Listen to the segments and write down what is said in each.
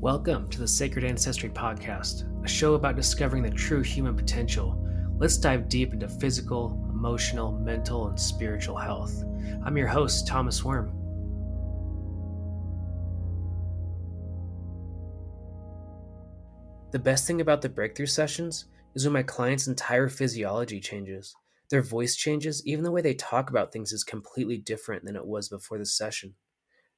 Welcome to the Sacred Ancestry Podcast, a show about discovering the true human potential. Let's dive deep into physical, emotional, mental, and spiritual health. I'm your host, Thomas Worm. The best thing about the breakthrough sessions is when my client's entire physiology changes. Their voice changes, even the way they talk about things is completely different than it was before the session.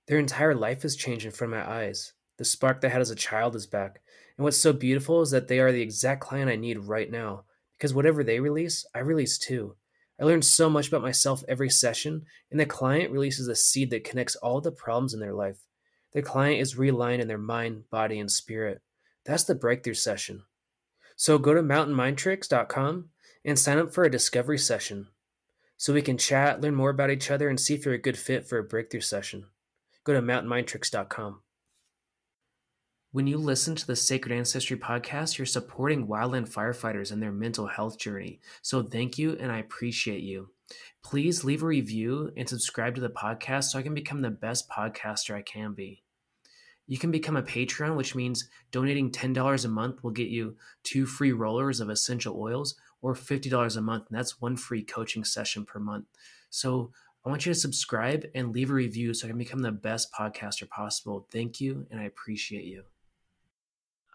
Their entire life is changed in front of my eyes. The spark they had as a child is back. And what's so beautiful is that they are the exact client I need right now. Because whatever they release, I release too. I learn so much about myself every session, and the client releases a seed that connects all the problems in their life. The client is realigned in their mind, body, and spirit. That's the breakthrough session. So go to mountainmindtricks.com and sign up for a discovery session so we can chat, learn more about each other, and see if you're a good fit for a breakthrough session. Go to mountainmindtricks.com. When you listen to the Sacred Ancestry podcast, you're supporting wildland firefighters and their mental health journey. So thank you, and I appreciate you. Please leave a review and subscribe to the podcast so I can become the best podcaster I can be. You can become a Patreon, which means donating $10 a month will get you two free rollers of essential oils or $50 a month, and that's one free coaching session per month. So I want you to subscribe and leave a review so I can become the best podcaster possible. Thank you, and I appreciate you.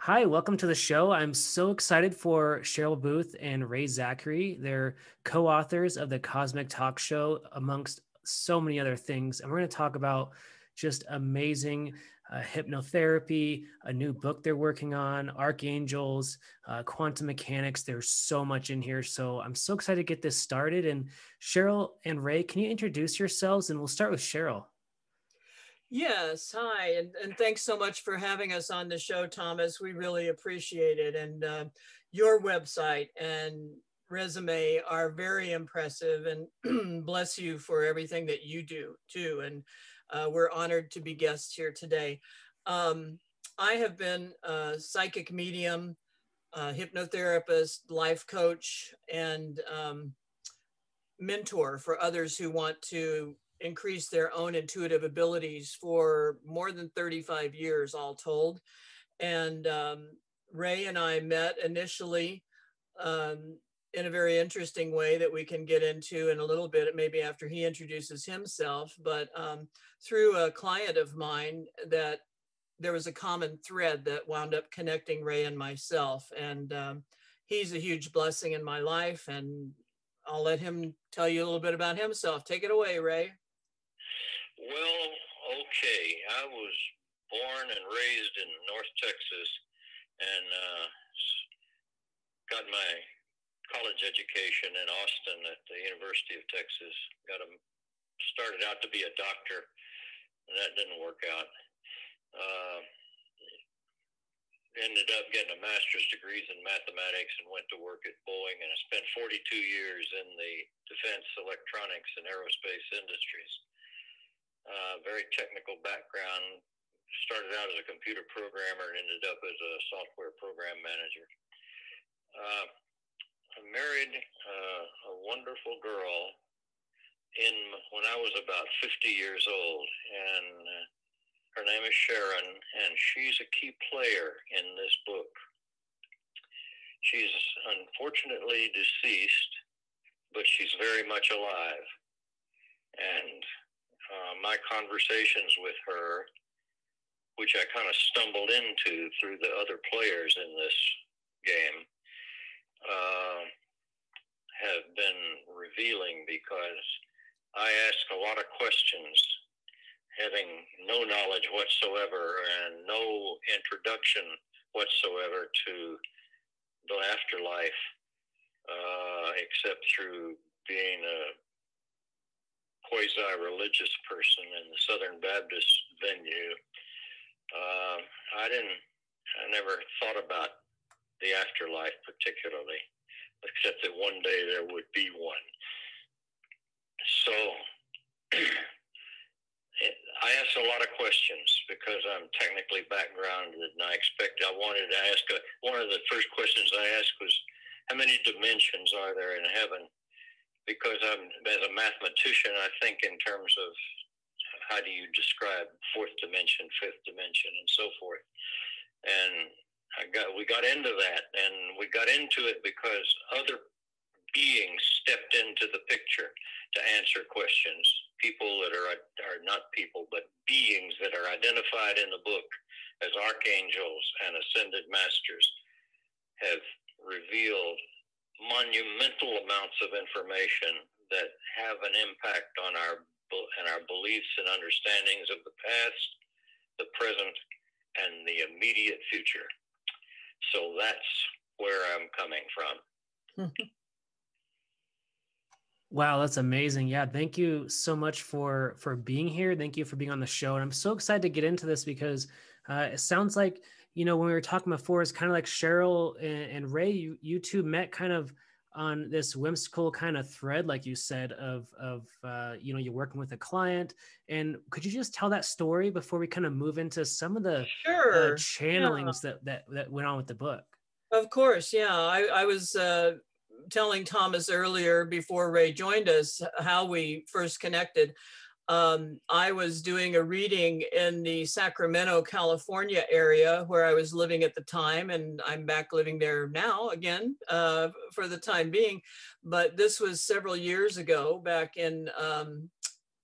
Hi, welcome to the show. I'm so excited for Cheryl Booth and Ray Zachary. They're co authors of the Cosmic Talk Show, amongst so many other things. And we're going to talk about just amazing uh, hypnotherapy, a new book they're working on, archangels, uh, quantum mechanics. There's so much in here. So I'm so excited to get this started. And Cheryl and Ray, can you introduce yourselves? And we'll start with Cheryl. Yes, hi, and, and thanks so much for having us on the show, Thomas. We really appreciate it. And uh, your website and resume are very impressive, and bless you for everything that you do too. And uh, we're honored to be guests here today. Um, I have been a psychic medium, a hypnotherapist, life coach, and um, mentor for others who want to increase their own intuitive abilities for more than 35 years, all told. And um, Ray and I met initially um, in a very interesting way that we can get into in a little bit, maybe after he introduces himself, but um, through a client of mine that there was a common thread that wound up connecting Ray and myself. And um, he's a huge blessing in my life. And I'll let him tell you a little bit about himself. Take it away, Ray. Well, okay. I was born and raised in North Texas and uh, got my college education in Austin at the University of Texas. Got a started out to be a doctor, and that didn't work out. Uh, ended up getting a master's degrees in mathematics and went to work at Boeing, and I spent 42 years in the defense, electronics, and aerospace industries uh, very technical background. Started out as a computer programmer and ended up as a software program manager. Uh, I married uh, a wonderful girl in when I was about 50 years old, and uh, her name is Sharon, and she's a key player in this book. She's unfortunately deceased, but she's very much alive. And uh, my conversations with her, which I kind of stumbled into through the other players in this game, uh, have been revealing because I ask a lot of questions, having no knowledge whatsoever and no introduction whatsoever to the afterlife, uh, except through being a quasi-religious person in the Southern Baptist venue. Uh, I didn't. I never thought about the afterlife particularly, except that one day there would be one. So I asked a lot of questions because I'm technically backgrounded, and I expect I wanted to ask. A, one of the first questions I asked was, "How many dimensions are there in heaven?" Because I'm as a mathematician, I think in terms of how do you describe fourth dimension, fifth dimension, and so forth. And I got we got into that, and we got into it because other beings stepped into the picture to answer questions. People that are are not people, but beings that are identified in the book as archangels and ascended masters have revealed monumental amounts of information that have an impact on our and our beliefs and understandings of the past, the present, and the immediate future. So that's where I'm coming from. wow, that's amazing. Yeah, thank you so much for for being here. Thank you for being on the show. And I'm so excited to get into this because uh, it sounds like you know when we were talking before, it's kind of like Cheryl and, and Ray. You you two met kind of on this whimsical kind of thread, like you said, of of uh, you know you're working with a client. And could you just tell that story before we kind of move into some of the sure. uh, channelings yeah. that, that that went on with the book? Of course, yeah. I, I was uh, telling Thomas earlier before Ray joined us how we first connected um, I was doing a reading in the Sacramento, California area where I was living at the time, and I'm back living there now again uh, for the time being. But this was several years ago, back in, um,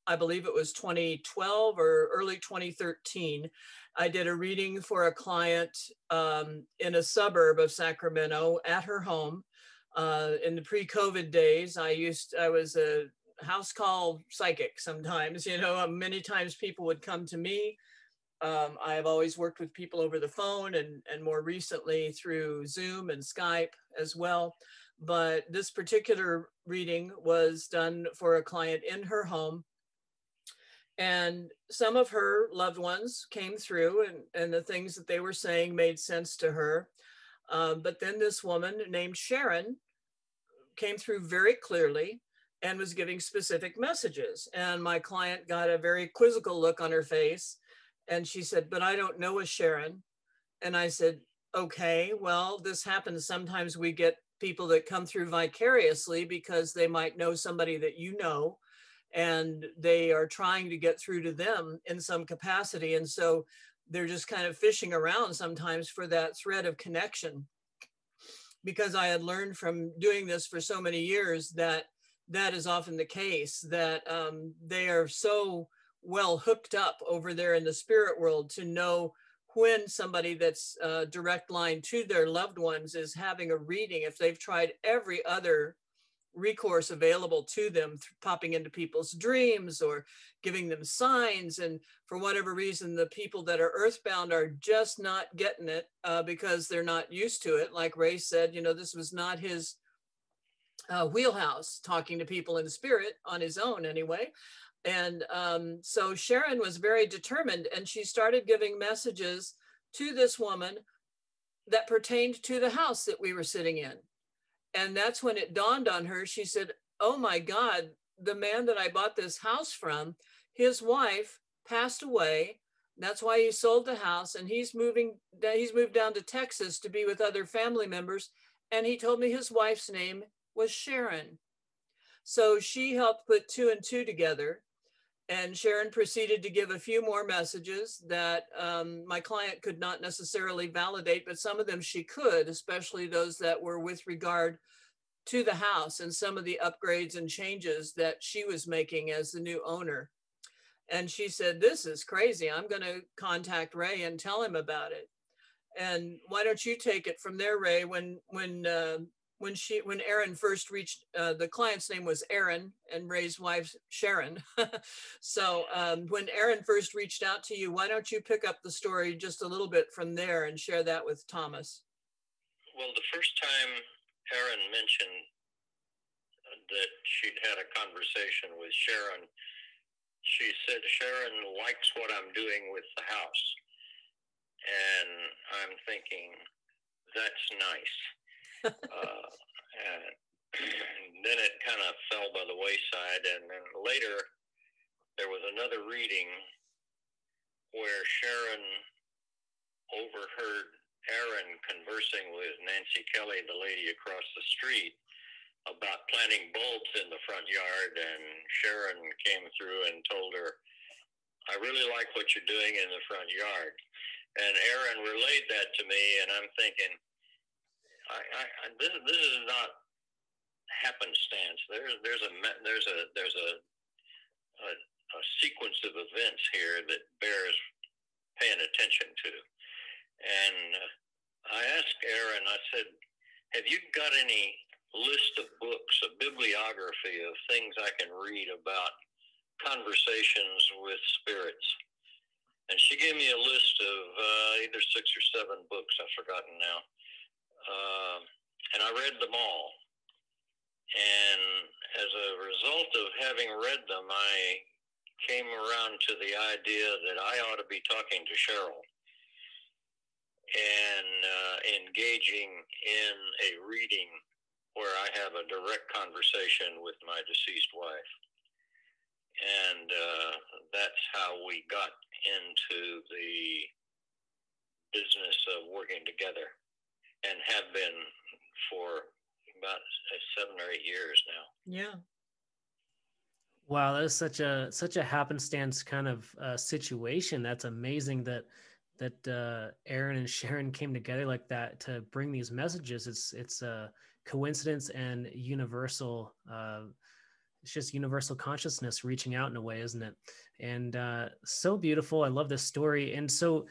I believe it was 2012 or early 2013. I did a reading for a client um, in a suburb of Sacramento at her home. Uh, in the pre-COVID days, I used I was a house call psychic sometimes you know um, many times people would come to me. Um, i've always worked with people over the phone and, and more recently through zoom and skype as well. But this particular reading was done for a client in her home. And some of her loved ones came through and, and the things that they were saying made sense to her. Um, but then this woman named sharon came through very clearly and was giving specific messages. And my client got a very quizzical look on her face. And she said, But I don't know a Sharon. And I said, Okay, well, this happens. Sometimes we get people that come through vicariously because they might know somebody that you know and they are trying to get through to them in some capacity. And so they're just kind of fishing around sometimes for that thread of connection. Because I had learned from doing this for so many years that that is often the case that um, they are so well hooked up over there in the spirit world to know when somebody that's uh, direct line to their loved ones is having a reading if they've tried every other recourse available to them popping into people's dreams or giving them signs and for whatever reason the people that are earthbound are just not getting it uh, because they're not used to it. Like ray said you know this was not his uh, wheelhouse talking to people in spirit on his own anyway. And um, so sharon was very determined and she started giving messages to this woman that pertained to the house that we were sitting in. And that's when it dawned on her she said oh my god the man that i bought this house from his wife passed away. That's why he sold the house and he's moving he's moved down to texas to be with other family members. And he told me his wife's name was Sharon. So she helped put two and two together. And Sharon proceeded to give a few more messages that um, my client could not necessarily validate, but some of them she could, especially those that were with regard to the house and some of the upgrades and changes that she was making as the new owner. And she said, This is crazy. I'm going to contact Ray and tell him about it. And why don't you take it from there, Ray? When when uh, when she when Erin first reached uh, the client's name was Erin and Ray's wife Sharon. so um, when Erin first reached out to you, why don't you pick up the story just a little bit from there and share that with Thomas? Well, the first time Erin mentioned that she'd had a conversation with Sharon, she said Sharon likes what I'm doing with the house, and I'm thinking that's nice uh, and then it kind of fell by the wayside. And then later, there was another reading where Sharon overheard Erin conversing with Nancy Kelly, the lady across the street, about planting bulbs in the front yard. And Sharon came through and told her, I really like what you're doing in the front yard. And Erin relayed that to me, and I'm thinking, I, I, I this, this is not happenstance. There's there's a there's a there's a, a, a sequence of events here that bears paying attention to. And uh, I asked Erin, I said, "Have you got any list of books, a bibliography of things I can read about conversations with spirits?" And she gave me a list of uh, either six or seven books. I've forgotten now. Uh, and I read them all. And as a result of having read them, I came around to the idea that I ought to be talking to Cheryl and uh, engaging in a reading where I have a direct conversation with my deceased wife. And uh, that's how we got into the business of working together and have been for about seven or eight years now. Yeah. Wow, that is such a such a happenstance kind of uh, situation. That's amazing that that uh, Erin and Sharon came together like that to bring these messages. It's it's a coincidence and universal. Uh, it's just universal consciousness reaching out in a way, isn't it? And uh, so beautiful. I love this story. And so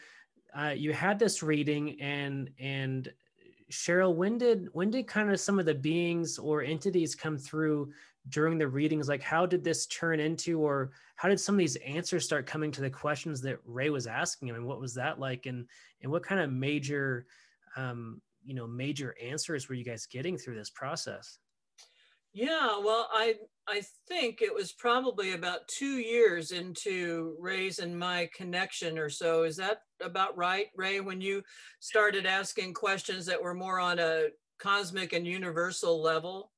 uh, you had this reading, and and Cheryl, when did when did kind of some of the beings or entities come through during the readings? Like, how did this turn into, or how did some of these answers start coming to the questions that Ray was asking? I mean, what was that like, and and what kind of major, um, you know, major answers were you guys getting through this process? Yeah, well, I I think it was probably about two years into Ray's and my connection or so. Is that about right, Ray? When you started asking questions that were more on a cosmic and universal level?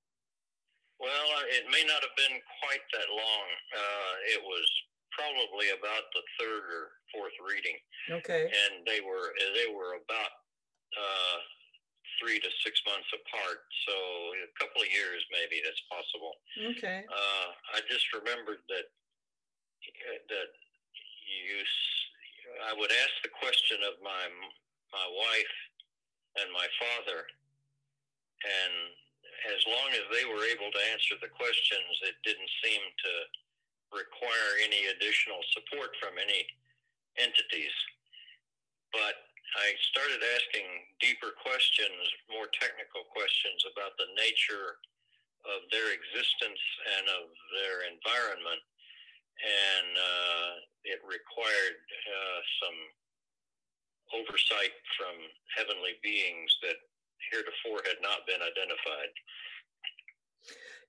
Well, it may not have been quite that long. Uh, it was probably about the third or fourth reading. Okay. And they were they were about uh, three to six months apart. So a couple of years, maybe that's possible. Okay. Uh, I just remembered that that you. I would ask the question of my my wife and my father, and as long as they were able to answer the questions, it didn't seem to require any additional support from any entities. But I started asking deeper questions, more technical questions about the nature of their existence and of their environment. And uh, it required uh, some oversight from heavenly beings that heretofore had not been identified.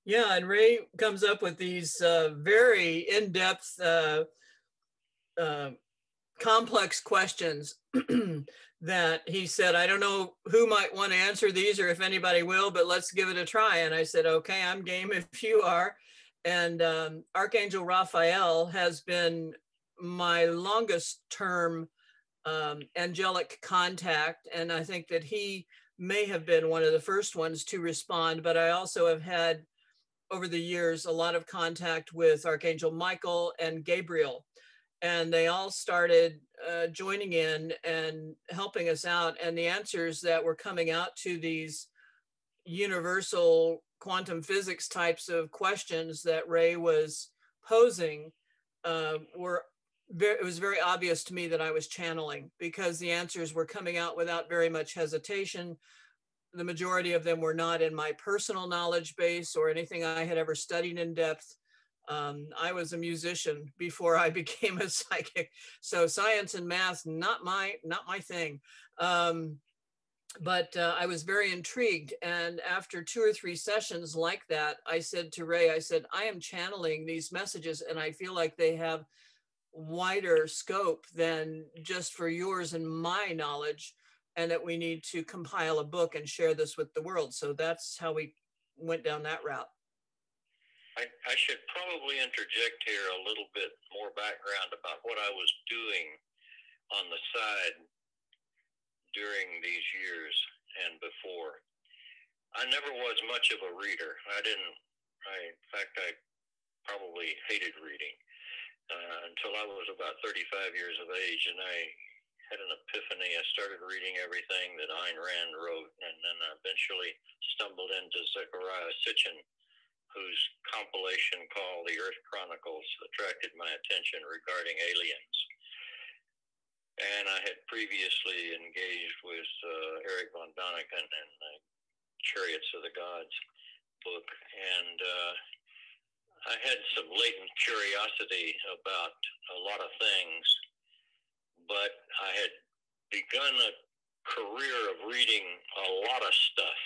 Yeah, and Ray comes up with these uh, very in depth uh, uh, complex questions that he said, I don't know who might want to answer these or if anybody will, but let's give it a try. And I said, okay, I'm game if you are. And um, Archangel Raphael has been my longest term um, angelic contact. And I think that he may have been one of the first ones to respond, but I also have had over the years a lot of contact with Archangel Michael and Gabriel and they all started uh, joining in and helping us out. And the answers that were coming out to these universal quantum physics types of questions that Ray was posing uh, were very, it was very obvious to me that I was channeling because the answers were coming out without very much hesitation. The majority of them were not in my personal knowledge base or anything I had ever studied in depth um, I was a musician before I became a psychic, so science and math not my not my thing. Um, but uh, I was very intrigued, and after two or three sessions like that, I said to Ray, I said, I am channeling these messages, and I feel like they have wider scope than just for yours and my knowledge, and that we need to compile a book and share this with the world. So that's how we went down that route. I, I should probably interject here a little bit more background about what I was doing on the side during these years and before. I never was much of a reader. I didn't, I, in fact, I probably hated reading uh, until I was about 35 years of age, and I had an epiphany. I started reading everything that Ayn Rand wrote, and then I eventually stumbled into Zecharia Sitchin, whose compilation called The Earth Chronicles attracted my attention regarding aliens. And I had previously engaged with uh, Erich von Däniken in the Chariots of the Gods book, and uh, I had some latent curiosity about a lot of things, but I had begun a career of reading a lot of stuff.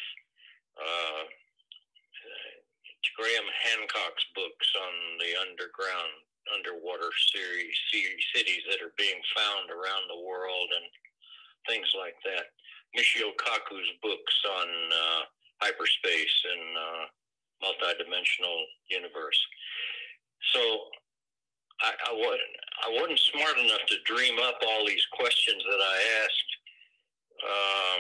Uh, Graham Hancock's books on the underground, underwater series, cities that are being found around the world and things like that. Michio Kaku's books on uh, hyperspace and uh, multidimensional universe. So I, I, wasn't, I wasn't smart enough to dream up all these questions that I asked. Uh,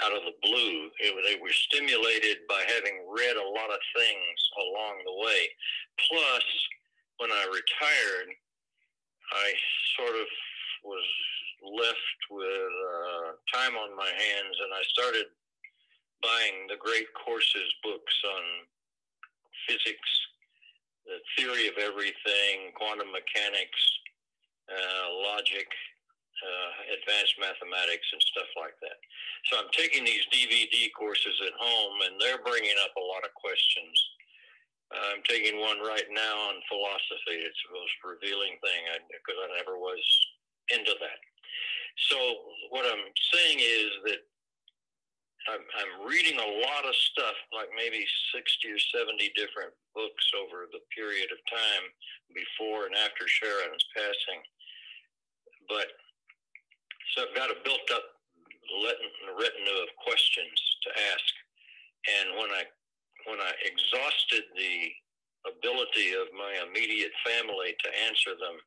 out of the blue. It, they were stimulated by having read a lot of things along the way. Plus, when I retired, I sort of was left with uh, time on my hands, and I started buying the great courses books on physics, the theory of everything, quantum mechanics, uh, logic, uh, advanced mathematics and stuff like that. So I'm taking these DVD courses at home, and they're bringing up a lot of questions. I'm taking one right now on philosophy. It's the most revealing thing because I, I never was into that. So what I'm saying is that I'm, I'm reading a lot of stuff, like maybe 60 or 70 different books over the period of time before and after Sharon's passing. But so I've got a built up retinue of questions to ask. And when I when I exhausted the ability of my immediate family to answer them,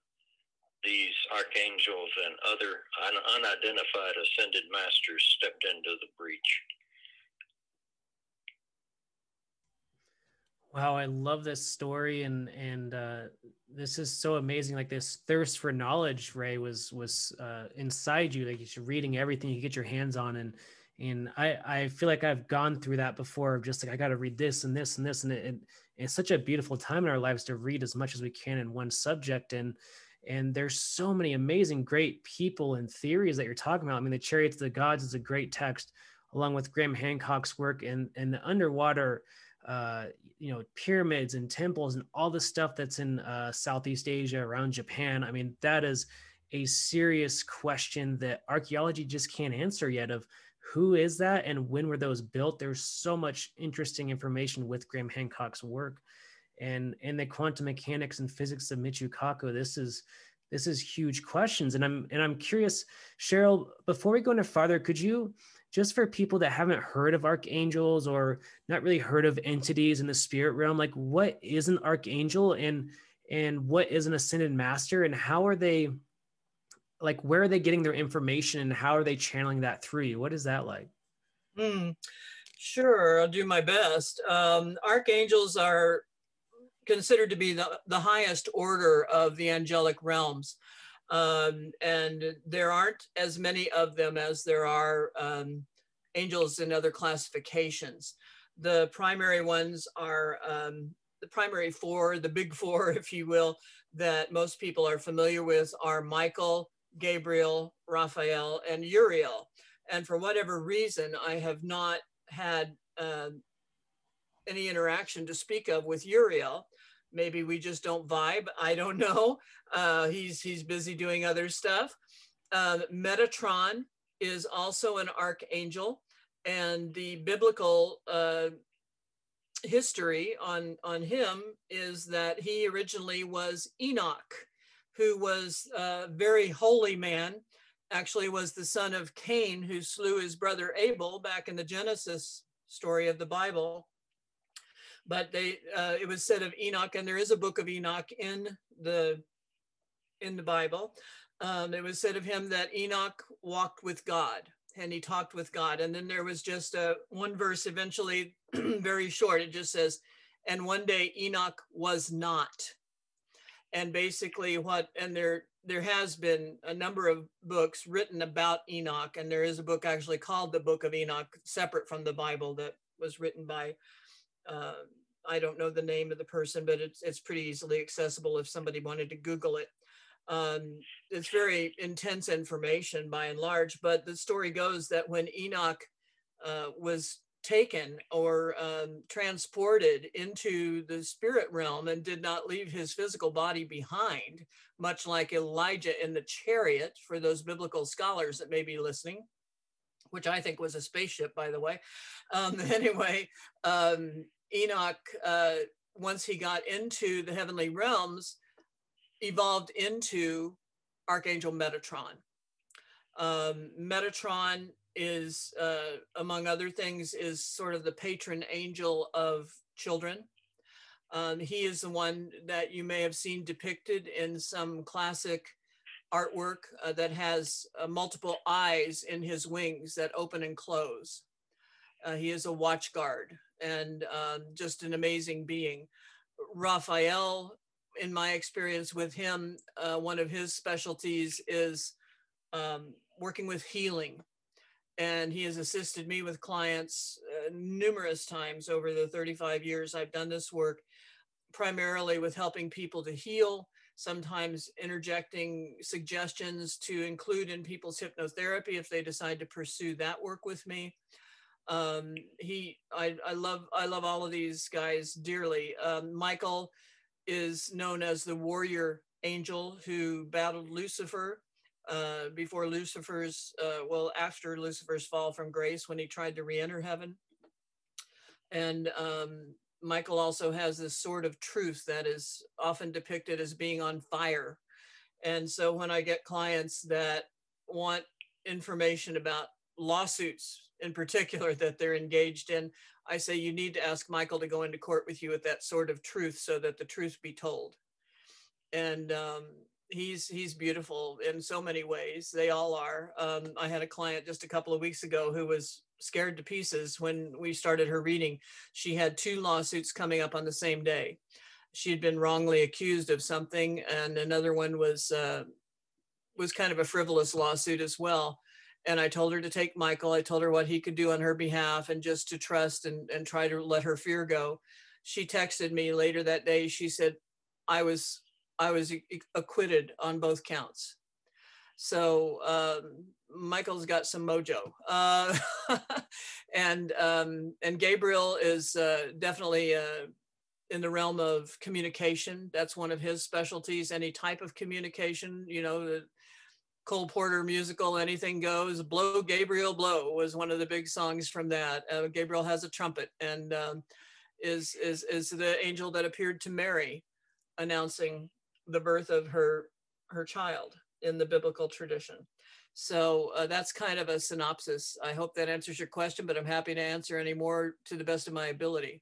these archangels and other un- unidentified ascended masters stepped into the breach. Wow, I love this story, and and uh, this is so amazing. Like this thirst for knowledge, Ray was was uh, inside you. Like you're reading everything you get your hands on, and and I I feel like I've gone through that before. Of just like I got to read this and this and this, and it, it, it's such a beautiful time in our lives to read as much as we can in one subject. And and there's so many amazing, great people and theories that you're talking about. I mean, the Chariots of the Gods is a great text, along with Graham Hancock's work and and the underwater uh, you know pyramids and temples and all the stuff that's in uh, Southeast Asia around Japan. I mean, that is a serious question that archaeology just can't answer yet. Of who is that and when were those built? There's so much interesting information with Graham Hancock's work, and and the quantum mechanics and physics of Michio Kaku. This is this is huge questions, and I'm and I'm curious, Cheryl. Before we go any farther, could you just for people that haven't heard of archangels or not really heard of entities in the spirit realm like what is an archangel and and what is an ascended master and how are they like where are they getting their information and how are they channeling that through you? What is that like? Mm, sure i'll do my best. Um, archangels are considered to be the, the highest order of the angelic realms um, and there aren't as many of them as there are um, angels in other classifications. The primary ones are um, the primary four, the big four, if you will, that most people are familiar with are Michael, Gabriel, Raphael, and Uriel. And for whatever reason, I have not had uh, any interaction to speak of with Uriel maybe we just don't vibe. I don't know. Uh, he's he's busy doing other stuff. Uh, Metatron is also an archangel, and the biblical uh, history on on him is that he originally was Enoch, who was a very holy man. Actually, was the son of Cain, who slew his brother Abel back in the Genesis story of the Bible but they uh, it was said of Enoch, and there is a book of Enoch in the in the Bible. Um, it was said of him that Enoch walked with God and he talked with God. And then there was just a one verse eventually, very short. It just says, "And one day Enoch was not." and basically what and there there has been a number of books written about enoch and there is a book actually called the book of enoch separate from the bible that was written by uh, i don't know the name of the person but it's, it's pretty easily accessible if somebody wanted to google it um, it's very intense information by and large but the story goes that when enoch uh, was taken or um, transported into the spirit realm and did not leave his physical body behind, much like Elijah in the chariot for those biblical scholars that may be listening, which I think was a spaceship, by the way. Um, anyway, um, Enoch, uh, once he got into the heavenly realms, evolved into Archangel Metatron. Um, Metatron is, uh, among other things, is sort of the patron angel of children. Um, he is the one that you may have seen depicted in some classic artwork uh, that has uh, multiple eyes in his wings that open and close. Uh, he is a watch guard and um, just an amazing being. Raphael, in my experience with him, uh, one of his specialties is um, working with healing and he has assisted me with clients uh, numerous times over the 35 years I've done this work, primarily with helping people to heal, sometimes interjecting suggestions to include in people's hypnotherapy if they decide to pursue that work with me. Um, he, I, I love, I love all of these guys dearly. Um, Michael is known as the warrior angel who battled Lucifer uh, before Lucifer's, uh, well, after Lucifer's fall from grace when he tried to re enter heaven. And um, Michael also has this sword of truth that is often depicted as being on fire. And so when I get clients that want information about lawsuits in particular that they're engaged in, I say you need to ask Michael to go into court with you with that sort of truth so that the truth be told. And um, he's he's beautiful in so many ways. They all are. Um, i had a client just a couple of weeks ago who was scared to pieces when we started her reading. She had two lawsuits coming up on the same day. She had been wrongly accused of something and another one was uh, was kind of a frivolous lawsuit as well and i told her to take michael i told her what he could do on her behalf and just to trust and, and try to let her fear go she texted me later that day she said i was I was acquitted on both counts. So um, Michael's got some mojo, uh, and um, and Gabriel is uh, definitely uh, in the realm of communication. That's one of his specialties. Any type of communication, you know, Cole Porter musical, anything goes. Blow Gabriel Blow was one of the big songs from that. Uh, Gabriel has a trumpet and um, is is is the angel that appeared to Mary, announcing the birth of her her child in the biblical tradition. So uh, that's kind of a synopsis. I hope that answers your question, but I'm happy to answer any more to the best of my ability.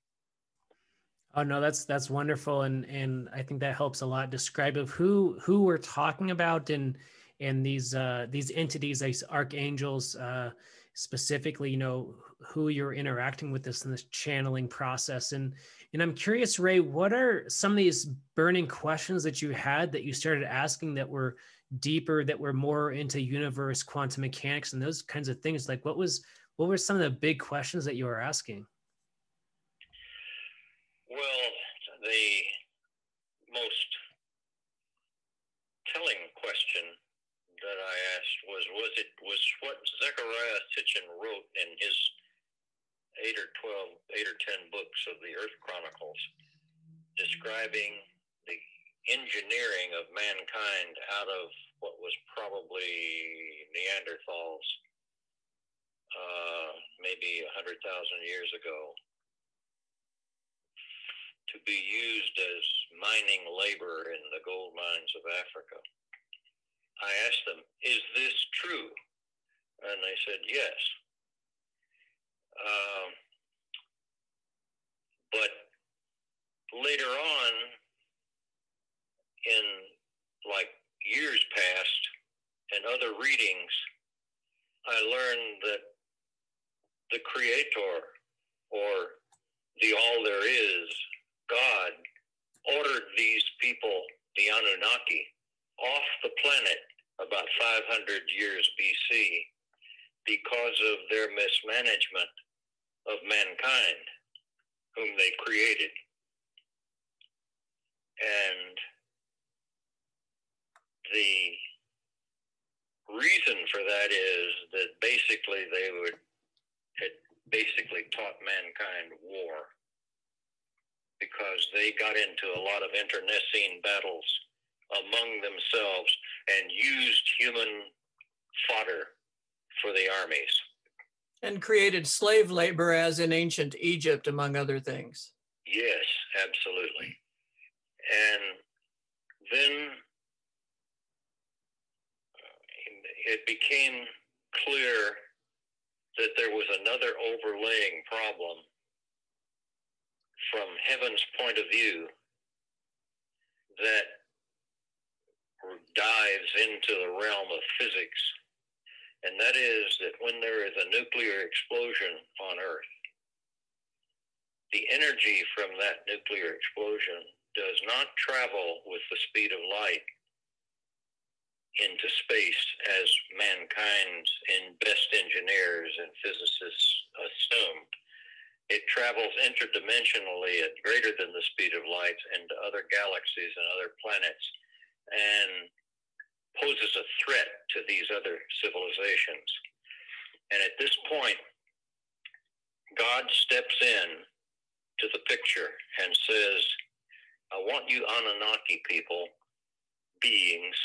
Oh no, that's that's wonderful, and and I think that helps a lot describe of who who we're talking about and and these uh, these entities, these archangels, uh, specifically, you know, who you're interacting with this in this channeling process, and and I'm curious, Ray, what are some of these burning questions that you had that you started asking that were deeper, that were more into universe, quantum mechanics, and those kinds of things? Like, what was what were some of the big questions that you were asking? Well, the most telling question that I asked was was it was what Zecharia Sitchin wrote in his eight or twelve, eight or 10 books of the Earth Chronicles describing the engineering of mankind out of what was probably Neanderthals uh, maybe 100,000 years ago to be used as mining labor in the gold mines of Africa. I asked them, Is this true? And they said, Yes. Um, but later on, in like years past and other readings, I learned that the Creator or the All There Is, God, ordered these people, the Anunnaki off the planet about 500 years BC because of their mismanagement of mankind, whom they created. And the reason for that is that basically they would had basically taught mankind war because they got into a lot of internecine battles among themselves and used human fodder for the armies. And created slave labor as in ancient Egypt, among other things. Yes, absolutely. And then uh, it became clear that there was another overlaying problem from heaven's point of view that dives into the realm of physics. And that is that when there is a nuclear explosion on Earth, the energy from that nuclear explosion does not travel with the speed of light into space as mankind's best engineers and physicists assumed. It travels interdimensionally at greater than the speed of light into other galaxies and other planets and poses a threat to these other civilizations. And at this point, God steps in to the picture and says, I want you Anunnaki people, beings,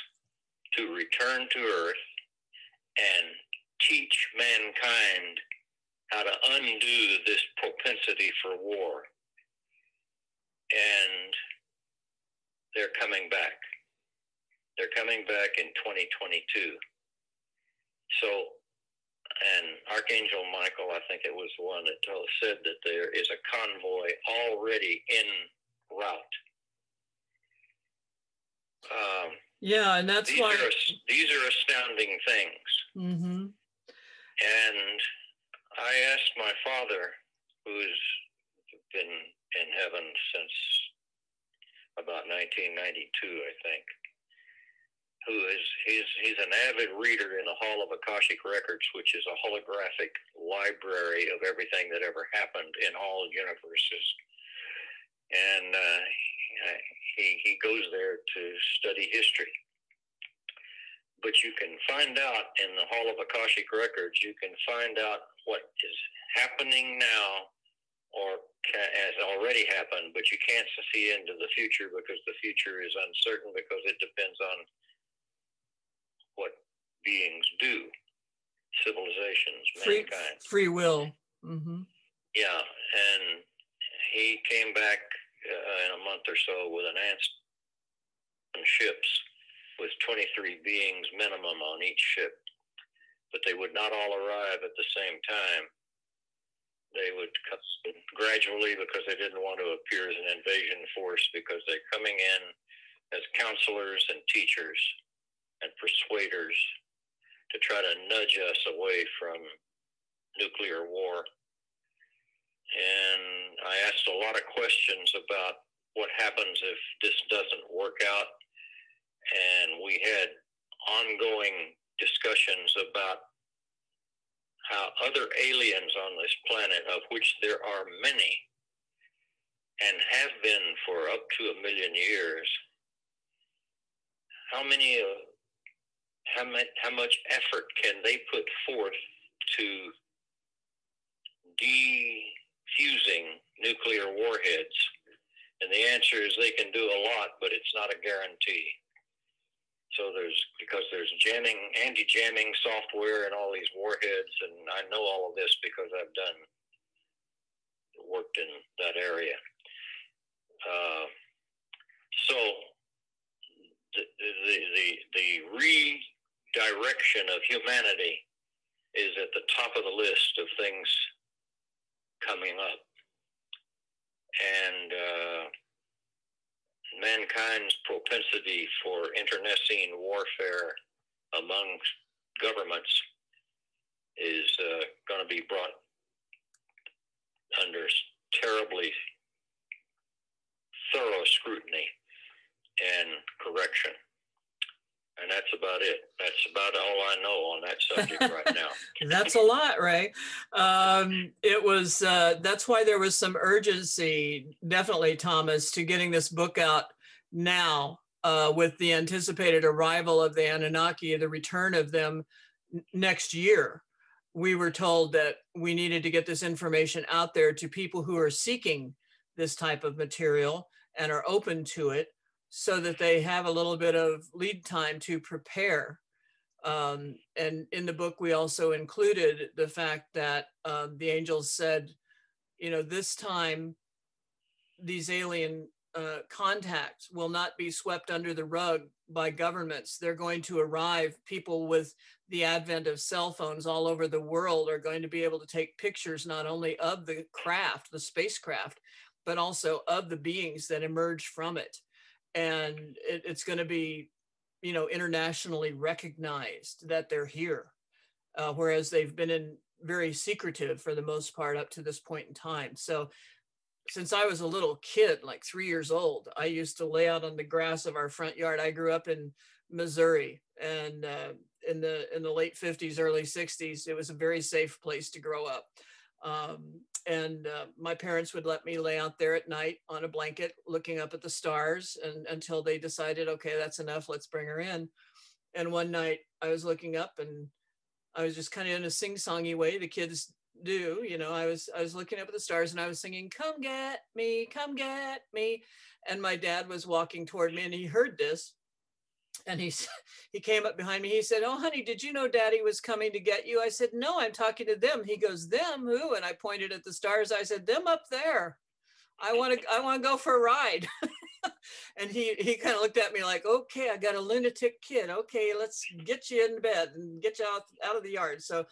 to return to earth and teach mankind how to undo this propensity for war. And they're coming back. They're coming back in 2022. So, and Archangel Michael, I think it was the one that told, said that there is a convoy already in route. Um, yeah, and that's these why are, these are astounding things. Mm-hmm. And I asked my father, who's been in heaven since about 1992, I think, who is he's he's an avid reader in the Hall of Akashic Records, which is a holographic library of everything that ever happened in all universes. And uh, he, he goes there to study history. But you can find out in the Hall of Akashic Records, you can find out what is happening now or has already happened, but you can't see into the future because the future is uncertain because it depends on beings do, civilizations, free, mankind. Free will. Mm-hmm. Yeah, and he came back uh, in a month or so with an ant ships with 23 beings minimum on each ship, but they would not all arrive at the same time. They would come gradually because they didn't want to appear as an invasion force because they're coming in as counselors and teachers and persuaders to try to nudge us away from nuclear war and I asked a lot of questions about what happens if this doesn't work out. And we had ongoing discussions about how other aliens on this planet, of which there are many, and have been for up to a million years, how many, uh, how, much, how much effort can they put forth to defusing nuclear warheads? And the answer is they can do a lot, but it's not a guarantee. So there's because there's jamming, anti-jamming software and all these warheads, and I know all of this because I've done worked in that area. Uh, so the, the the the redirection of humanity is at the top of the list of things coming up. And uh, mankind's propensity for internecine warfare among governments is uh, going to be brought under terribly thorough scrutiny. and correction. And that's about it. That's about all I know on that subject right now. that's a lot, right? Um, it was, uh, that's why there was some urgency, definitely, Thomas, to getting this book out now uh, with the anticipated arrival of the Anunnaki, the return of them next year. We were told that we needed to get this information out there to people who are seeking this type of material and are open to it so that they have a little bit of lead time to prepare. Um, and in the book, we also included the fact that uh, the angels said, you know, this time these alien uh, contacts will not be swept under the rug by governments. They're going to arrive. People with the advent of cell phones all over the world are going to be able to take pictures not only of the craft, the spacecraft, but also of the beings that emerge from it and it, it's going to be you know internationally recognized that they're here. Uh, whereas they've been in very secretive for the most part up to this point in time. So since i was a little kid like three years old i used to lay out on the grass of our front yard. I grew up in missouri and uh, in the in the late 50s early 60s it was a very safe place to grow up um, and uh, my parents would let me lay out there at night on a blanket looking up at the stars and until they decided okay that's enough let's bring her in. And one night i was looking up and i was just kind of in a sing-songy way the kids do you know i was i was looking up at the stars and i was singing come get me come get me. And my dad was walking toward me and he heard this and he he came up behind me. He said, "Oh, honey, did you know Daddy was coming to get you?" I said, "No, I'm talking to them." He goes, "Them who?" And I pointed at the stars. I said, "Them up there. I want to I want to go for a ride." and he he kind of looked at me like, "Okay, I got a lunatic kid. Okay, let's get you in bed and get you out out of the yard." So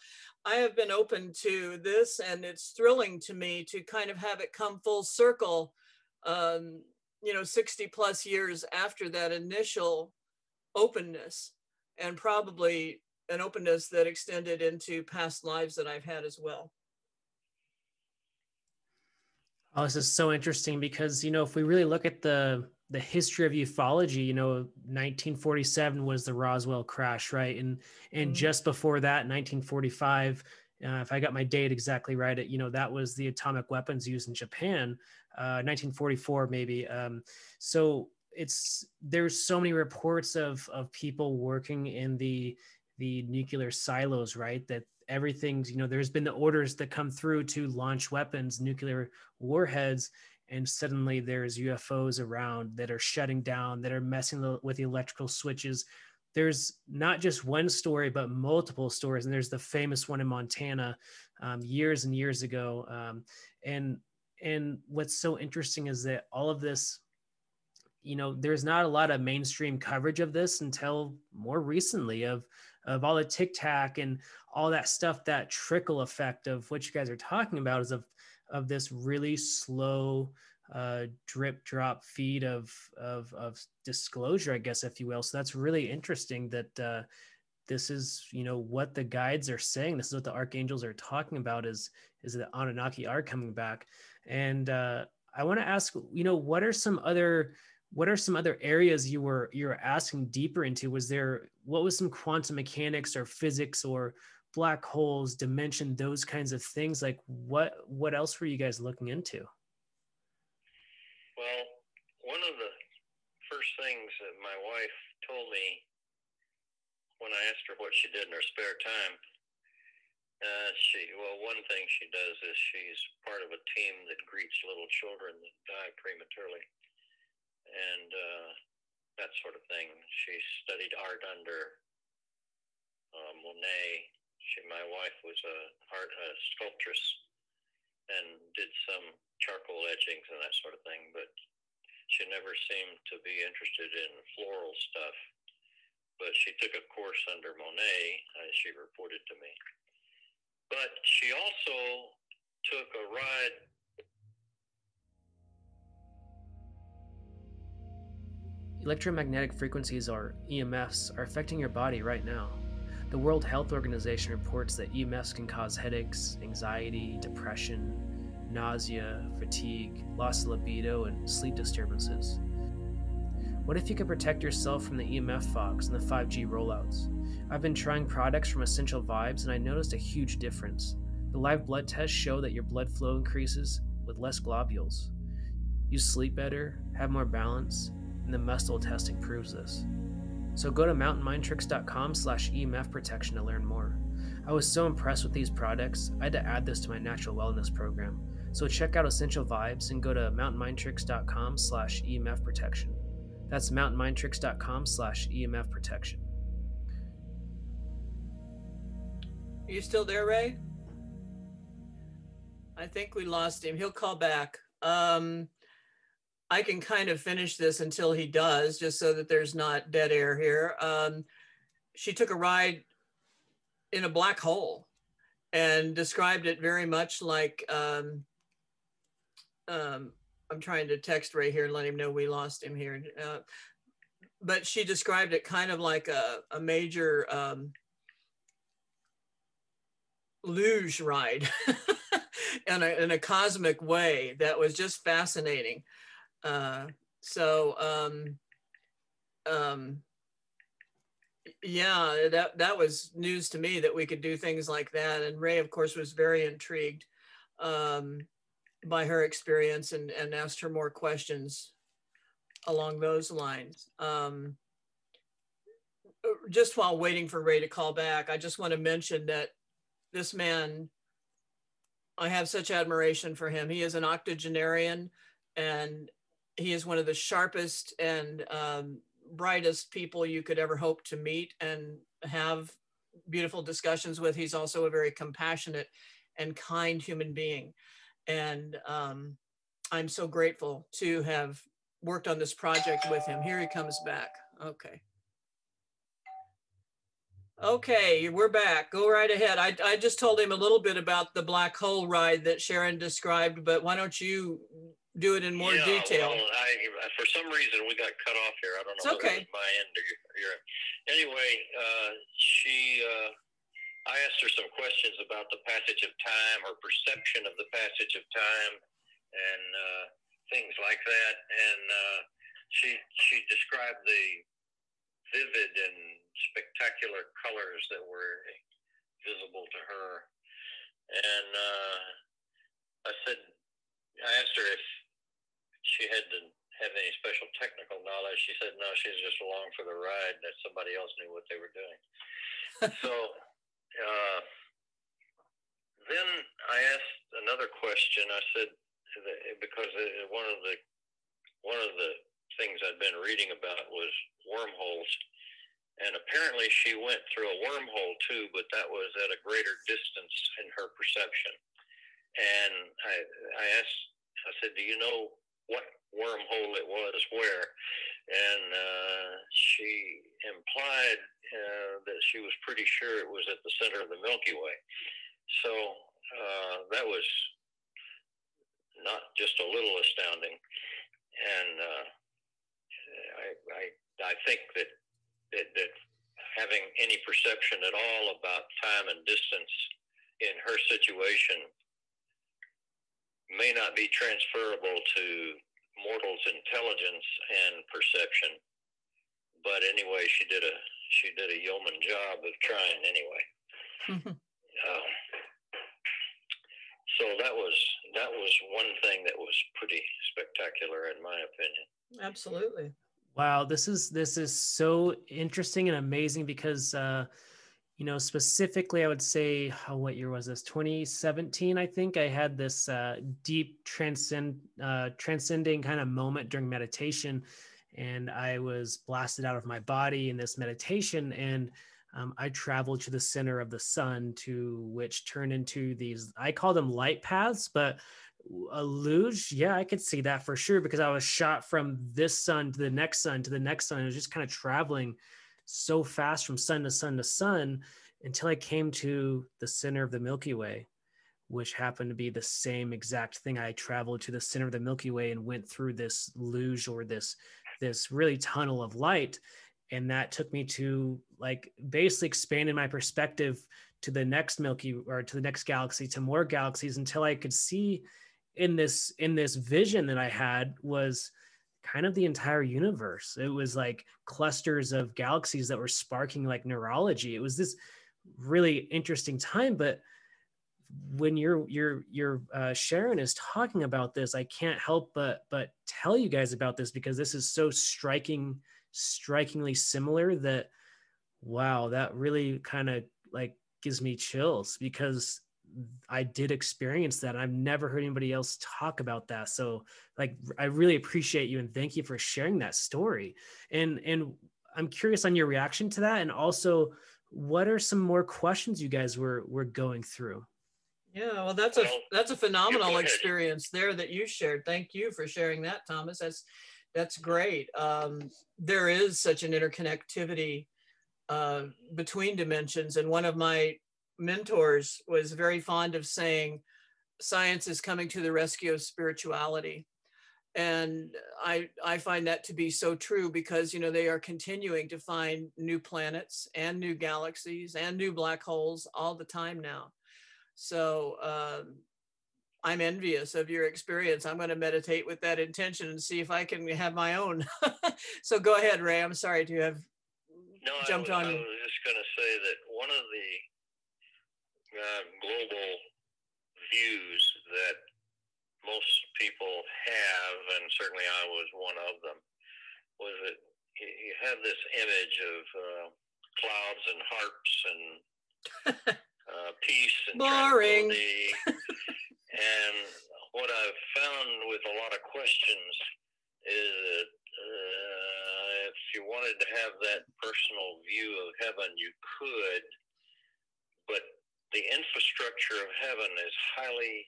I have been open to this, and it's thrilling to me to kind of have it come full circle. Um, you know, 60 plus years after that initial openness and probably an openness that extended into past lives that I've had as well. Oh, this is so interesting because you know if we really look at the the history of ufology, you know, 1947 was the Roswell crash, right? And and mm-hmm. just before that, 1945, uh, if I got my date exactly right, it, you know, that was the atomic weapons used in Japan, uh, 1944 maybe. Um, so it's there's so many reports of of people working in the the nuclear silos right? That everything's you know there's been the orders that come through to launch weapons nuclear warheads and suddenly there's ufos around that are shutting down that are messing with the electrical switches. There's not just one story but multiple stories. And there's the famous one in montana um, years and years ago. Um, and and what's so interesting is that all of this you know there's not a lot of mainstream coverage of this until more recently of of all the tic tac and all that stuff that trickle effect of what you guys are talking about is of of this really slow uh, drip drop feed of, of of disclosure i guess if you will. So that's really interesting that uh, this is you know what the guides are saying. This is what the archangels are talking about is is that anunnaki are coming back. And uh, i want to ask you know what are some other what are some other areas you were you were asking deeper into? Was there what was some quantum mechanics or physics or black holes dimension those kinds of things? Like what what else were you guys looking into? Well one of the first things that my wife told me when i asked her what she did in her spare time uh, she well one thing she does is she's part of a team that greets little children that die prematurely and uh, that sort of thing. She studied art under uh, Monet. She, my wife was a art a sculptress and did some charcoal etchings and that sort of thing, but she never seemed to be interested in floral stuff. But she took a course under Monet, as she reported to me. But she also took a ride Electromagnetic frequencies, or EMFs, are affecting your body right now. The World Health Organization reports that EMFs can cause headaches, anxiety, depression, nausea, fatigue, loss of libido, and sleep disturbances. What if you could protect yourself from the EMF fogs and the 5G rollouts? I've been trying products from Essential Vibes and I noticed a huge difference. The live blood tests show that your blood flow increases with less globules. You sleep better, have more balance, and the muscle testing proves this. So go to mountainmindtricks.com slash EMF protection to learn more. I was so impressed with these products, I had to add this to my natural wellness program. So check out Essential Vibes and go to mountainmindtricks.com slash EMF protection. That's mountainmindtricks.com slash EMF protection. Are you still there, Ray? I think we lost him. He'll call back. Um, I can kind of finish this until he does, just so that there's not dead air here. Um, she took a ride in a black hole and described it very much like um, um, I'm trying to text Ray here and let him know we lost him here. Uh, but she described it kind of like a, a major um, luge ride in, a, in a cosmic way that was just fascinating. Uh, so, um, um, yeah, that, that was news to me that we could do things like that. And Ray, of course, was very intrigued. Um, by her experience and, and asked her more questions along those lines. Um, just while waiting for Ray to call back, I just want to mention that this man, I have such admiration for him. He is an octogenarian and he is one of the sharpest and um, brightest people you could ever hope to meet and have beautiful discussions with. He's also a very compassionate and kind human being. And um, I'm so grateful to have worked on this project with him. Here he comes back. Okay. Okay, we're back. Go right ahead. I, I just told him a little bit about the black hole ride that Sharon described, but why don't you do it in more yeah, detail? Well, I, for some reason, we got cut off here. I don't know. It's okay. My end or your, your Anyway, uh, she uh, I asked her some questions about the passage of time, or perception of the passage of time, and uh, things like that. And uh, she she described the vivid and spectacular colors that were visible to her. And uh, I said, I asked her if she had to have any special technical knowledge. She said, no, she's just along for the ride. That somebody else knew what they were doing. so uh, then I asked another question. I said because one of the one of the things I'd been reading about was wormholes, and apparently she went through a wormhole too, but that was at a greater distance in her perception. And I I asked I said, "Do you know what wormhole it was where?" And uh, she implied uh, that she was pretty sure it was at the center of the Milky Way. So uh, that was not just a little astounding. And uh, I, I, I think that, that, that having any perception at all about time and distance in her situation may not be transferable to mortal's intelligence and perception. But anyway, she did a she did a yeoman job of trying anyway. Mm-hmm. Uh, so that was that was one thing that was pretty spectacular in my opinion. Absolutely. Wow, this is this is so interesting and amazing because uh, you know specifically I would say how what year was this 2017 I think I had this uh, deep transcend uh, transcending kind of moment during meditation and I was blasted out of my body in this meditation. And um, I traveled to the center of the sun, to which turned into these, I call them light paths, but a luge, yeah, I could see that for sure because I was shot from this sun to the next sun to the next sun. I was just kind of traveling so fast from sun to sun to sun until I came to the center of the Milky Way, which happened to be the same exact thing. I traveled to the center of the Milky Way and went through this luge or this this really tunnel of light and that took me to like basically expanding my perspective to the next milky or to the next galaxy to more galaxies until i could see in this in this vision that i had was kind of the entire universe. It was like clusters of galaxies that were sparking like neurology. It was this really interesting time, but when you're you're you're uh, Sharon is talking about this, I can't help but but tell you guys about this because this is so striking, strikingly similar that wow, that really kind of like gives me chills because I did experience that. I've never heard anybody else talk about that. So like I really appreciate you and thank you for sharing that story. And and I'm curious on your reaction to that and also what are some more questions you guys were were going through? Yeah, well that's a that's a phenomenal experience there that you shared. Thank you for sharing that, Thomas. That's that's great. Um, there is such an interconnectivity uh, between dimensions. And one of my mentors was very fond of saying, science is coming to the rescue of spirituality. And I, I find that to be so true because, you know, they are continuing to find new planets and new galaxies and new black holes all the time now. So um, I'm envious of your experience. I'm going to meditate with that intention and see if I can have my own. so go ahead, Ray. I'm sorry to have no, jumped I was, on. I was just going to say that one of the uh, global views that most people have, and certainly I was one of them, was that you have this image of uh, clouds and harps and uh, peace and boring. and what I've found with a lot of questions is that uh, if you wanted to have that personal view of heaven, you could, but the infrastructure of heaven is highly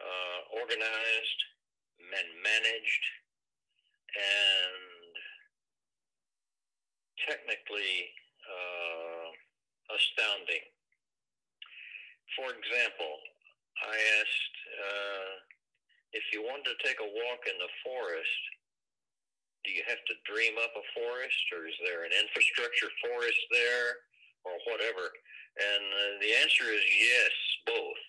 uh, organized and managed and technically uh, astounding. For example, I asked uh, if you wanted to take a walk in the forest, do you have to dream up a forest or is there an infrastructure forest there or whatever? And uh, the answer is yes, both.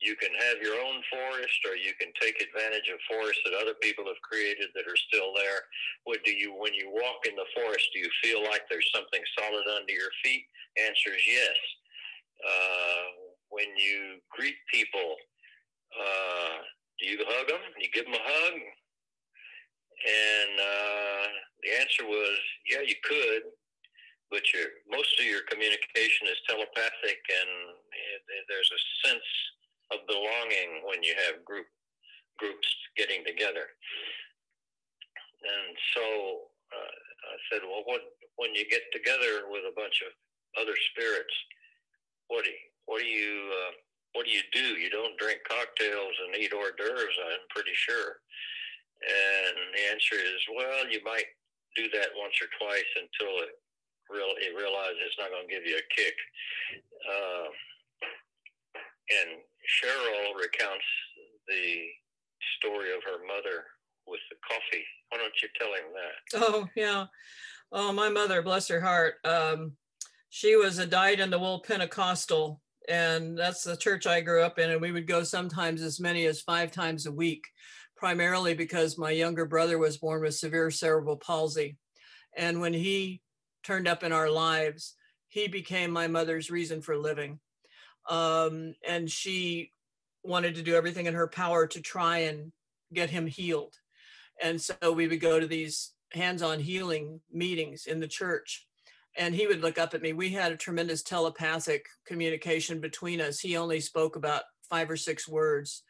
You can have your own forest or you can take advantage of forests that other people have created that are still there. What do you when you walk in the forest, do you feel like there's something solid under your feet? Answer is yes. Uh, when you greet people, uh, do you hug them? You give them a hug? And uh, the answer was, yeah, you could, but your most of your communication is telepathic, and there's a sense of belonging when you have group groups getting together. And so uh, I said, well, what when you get together with a bunch of other spirits, what do you, what do you uh, what do you do? You don't drink cocktails and eat hors d'oeuvres, I'm pretty sure. And the answer is, well, you might do that once or twice until it real it realizes it's not going to give you a kick. Uh, and Cheryl recounts the story of her mother with the coffee. Why don't you tell him that? Oh yeah. Oh, my mother, bless her heart. Um, she was a dyed in the wool Pentecostal, and that's the church I grew up in. And we would go sometimes as many as five times a week primarily because my younger brother was born with severe cerebral palsy. And when he turned up in our lives, he became my mother's reason for living. Um, and she wanted to do everything in her power to try and get him healed. And so we would go to these hands on healing meetings in the church. And he would look up at me. We had a tremendous telepathic communication between us. He only spoke about five or six words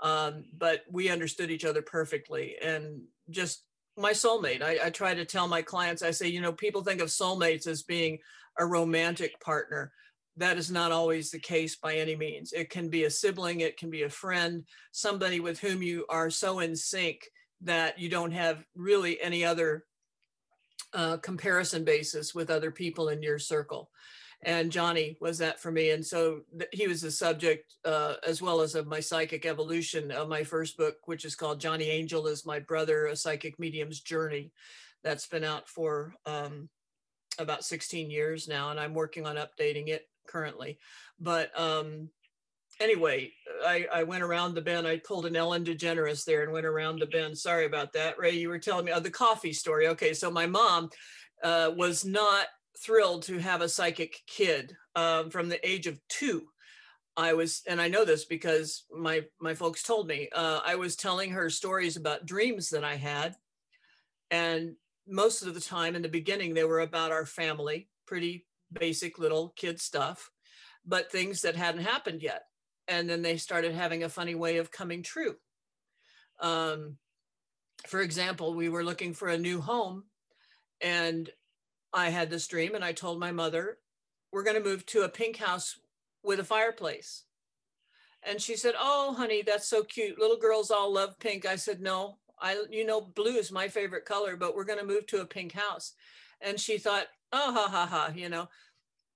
um, but we understood each other perfectly and just my soulmate. I, I try to tell my clients i say you know people think of soulmates as being a romantic partner. That is not always the case by any means. It can be a sibling it can be a friend somebody with whom you are so in sync that you don't have really any other uh, comparison basis with other people in your circle and Johnny was that for me. And so th- he was the subject, uh, as well as of my psychic evolution of my first book, which is called Johnny Angel is My Brother, A Psychic Medium's Journey. That's been out for um, about 16 years now, and I'm working on updating it currently. But um, anyway, I, I went around the bend. I pulled an Ellen DeGeneres there and went around the bend. Sorry about that. Ray, you were telling me oh, the coffee story. Okay, so my mom uh, was not thrilled to have a psychic kid um, from the age of two. I was, and I know this because my my folks told me. Uh, I was telling her stories about dreams that I had, and most of the time in the beginning they were about our family, pretty basic little kid stuff, but things that hadn't happened yet. And then they started having a funny way of coming true. Um, for example, we were looking for a new home, and I had this dream, and I told my mother, "We're going to move to a pink house with a fireplace." And she said, "Oh, honey, that's so cute. Little girls all love pink." I said, "No, I, you know, blue is my favorite color, but we're going to move to a pink house." And she thought, "Oh, ha ha ha," you know.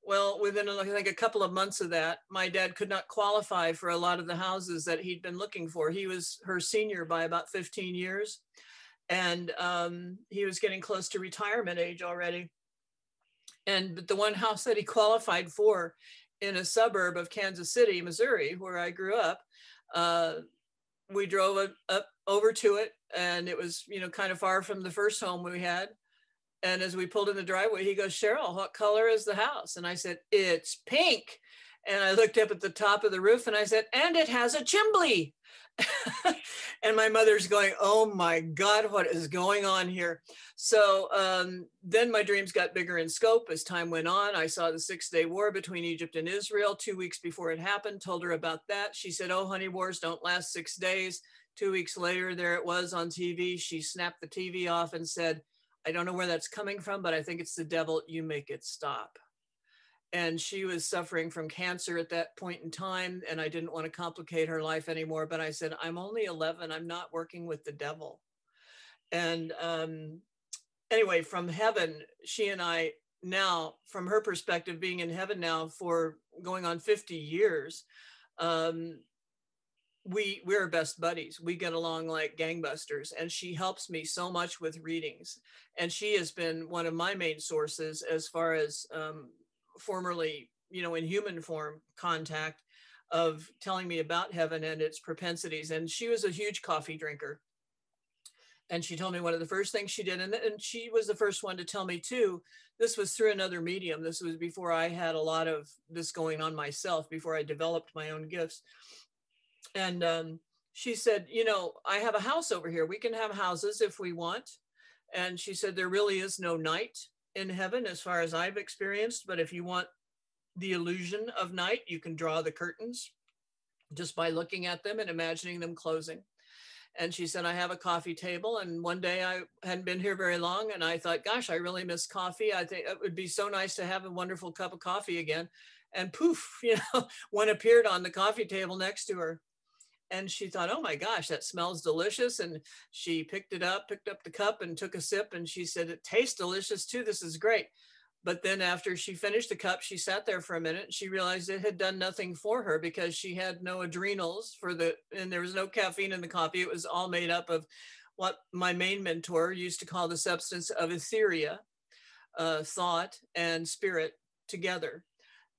Well, within I think a couple of months of that, my dad could not qualify for a lot of the houses that he'd been looking for. He was her senior by about 15 years, and um, he was getting close to retirement age already. And the one house that he qualified for in a suburb of Kansas City, Missouri, where I grew up, uh, we drove up over to it, and it was you know kind of far from the first home we had. And as we pulled in the driveway, he goes, Cheryl, what color is the house? And I said, It's pink. And I looked up at the top of the roof and I said, And it has a chimbley. and my mother's going, Oh my God, what is going on here? So um, then my dreams got bigger in scope as time went on. I saw the Six Day War between Egypt and Israel two weeks before it happened, told her about that. She said, Oh, honey, wars don't last six days. Two weeks later, there it was on TV. She snapped the TV off and said, I don't know where that's coming from, but I think it's the devil. You make it stop. And she was suffering from cancer at that point in time. And I didn't want to complicate her life anymore. But I said, I'm only 11. I'm not working with the devil. And um, anyway, from heaven, she and I now, from her perspective, being in heaven now for going on 50 years, um, we we're best buddies we get along like gangbusters and she helps me so much with readings and she has been one of my main sources as far as um, formerly you know in human form contact of telling me about heaven and its propensities. And she was a huge coffee drinker. And she told me one of the first things she did and, and she was the first one to tell me too this was through another medium. This was before i had a lot of this going on myself before i developed my own gifts. And um, she said, You know, I have a house over here. We can have houses if we want. And she said, There really is no night in heaven as far as I've experienced. But if you want the illusion of night, you can draw the curtains just by looking at them and imagining them closing. And she said, I have a coffee table. And one day I hadn't been here very long. And I thought, gosh, I really miss coffee. I think it would be so nice to have a wonderful cup of coffee again. And poof, you know, one appeared on the coffee table next to her and she thought, oh my gosh, that smells delicious. And she picked it up, picked up the cup and took a sip. And she said, it tastes delicious too. This is great. But then after she finished the cup, she sat there for a minute. She realized it had done nothing for her because she had no adrenals for the, and there was no caffeine in the coffee. It was all made up of what my main mentor used to call the substance of etheria, uh, thought and spirit together.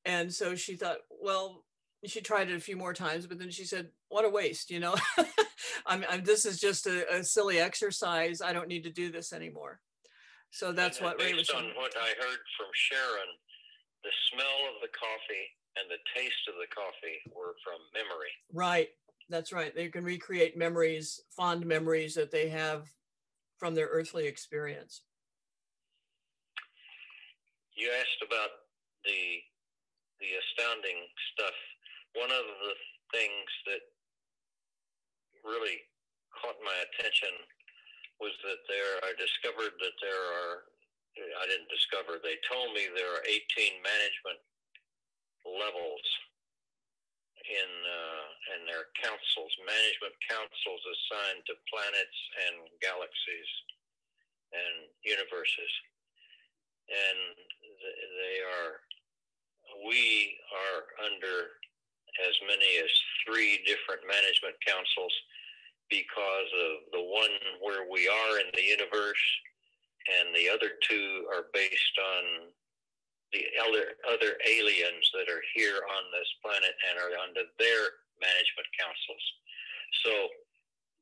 And so she thought, well, she tried it a few more times, but then she said, "What a waste!" You know, I'm, I'm, this is just a, a, silly exercise. I don't need to do this anymore. So that's and what Ray was. Based on what I heard from Sharon, the smell of the coffee and the taste of the coffee were from memory. Right. That's right. They can recreate memories, fond memories that they have from their earthly experience. You asked about the the astounding stuff one of the things that really caught my attention was that there I discovered that there are I didn't discover they told me there are 18 management levels in uh, in their councils management councils assigned to planets and galaxies and universes. And they are we are under as many as three different management councils because of the one where we are in the universe, and the other two are based on the other other aliens that are here on this planet and are under their management councils. So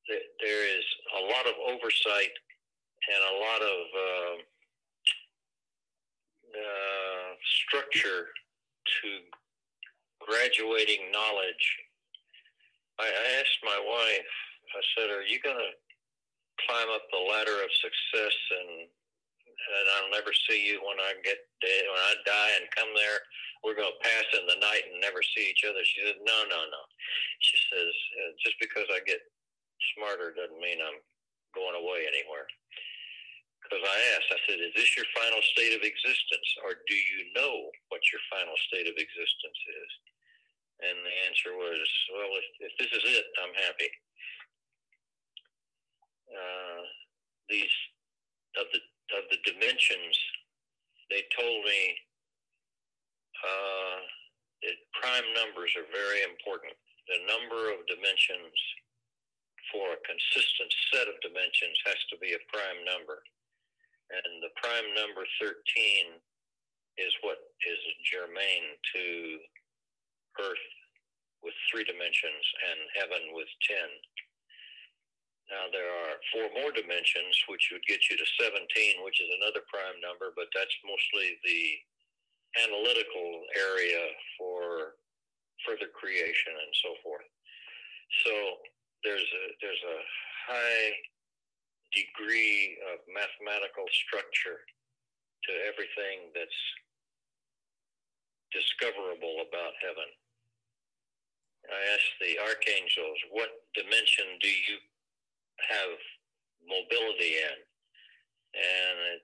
th- there is a lot of oversight and a lot of uh, uh, structure to graduating knowledge. I, I asked my wife, I said, Are you going to climb up the ladder of success and and I'll never see you when I get dead, when I die and come there. We're going to pass in the night and never see each other. She said, No, no, no. She says, uh, Just because I get smarter doesn't mean I'm going away anywhere. Because I asked, I said, Is this your final state of existence? Or do you know what your final state of existence is? And the answer was, Well, if, if this is it, I'm happy. Uh, these of the of the dimensions, they told me uh, that prime numbers are very important. The number of dimensions for a consistent set of dimensions has to be a prime number. And the prime number 13 is what is germane to Earth with three dimensions and heaven with 10. Now there are four more dimensions, which would get you to 17, which is another prime number, but that's mostly the analytical area for further creation and so forth. So there's a there's a high degree of mathematical structure to everything that's discoverable about heaven. I asked the archangels, what dimension do you have mobility in. And it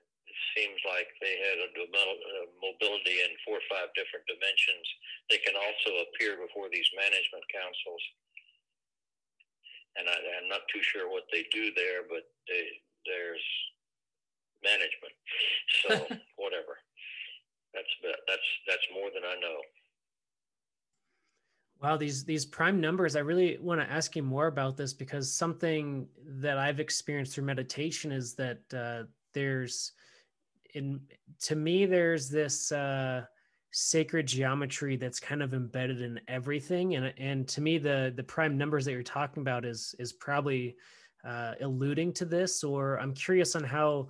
seems like they had a uh, mobility in four or five different dimensions. They can also appear before these management councils. And I, am not too sure what they do there, but they, there's management. So whatever. That's that's that's more than I know. Wow, these these prime numbers, I really want to ask you more about this because something that I've experienced through meditation is that uh, there's in to me there's this uh, sacred geometry that's kind of embedded in everything, and and to me the the prime numbers that you're talking about is is probably uh, alluding to this, or I'm curious on how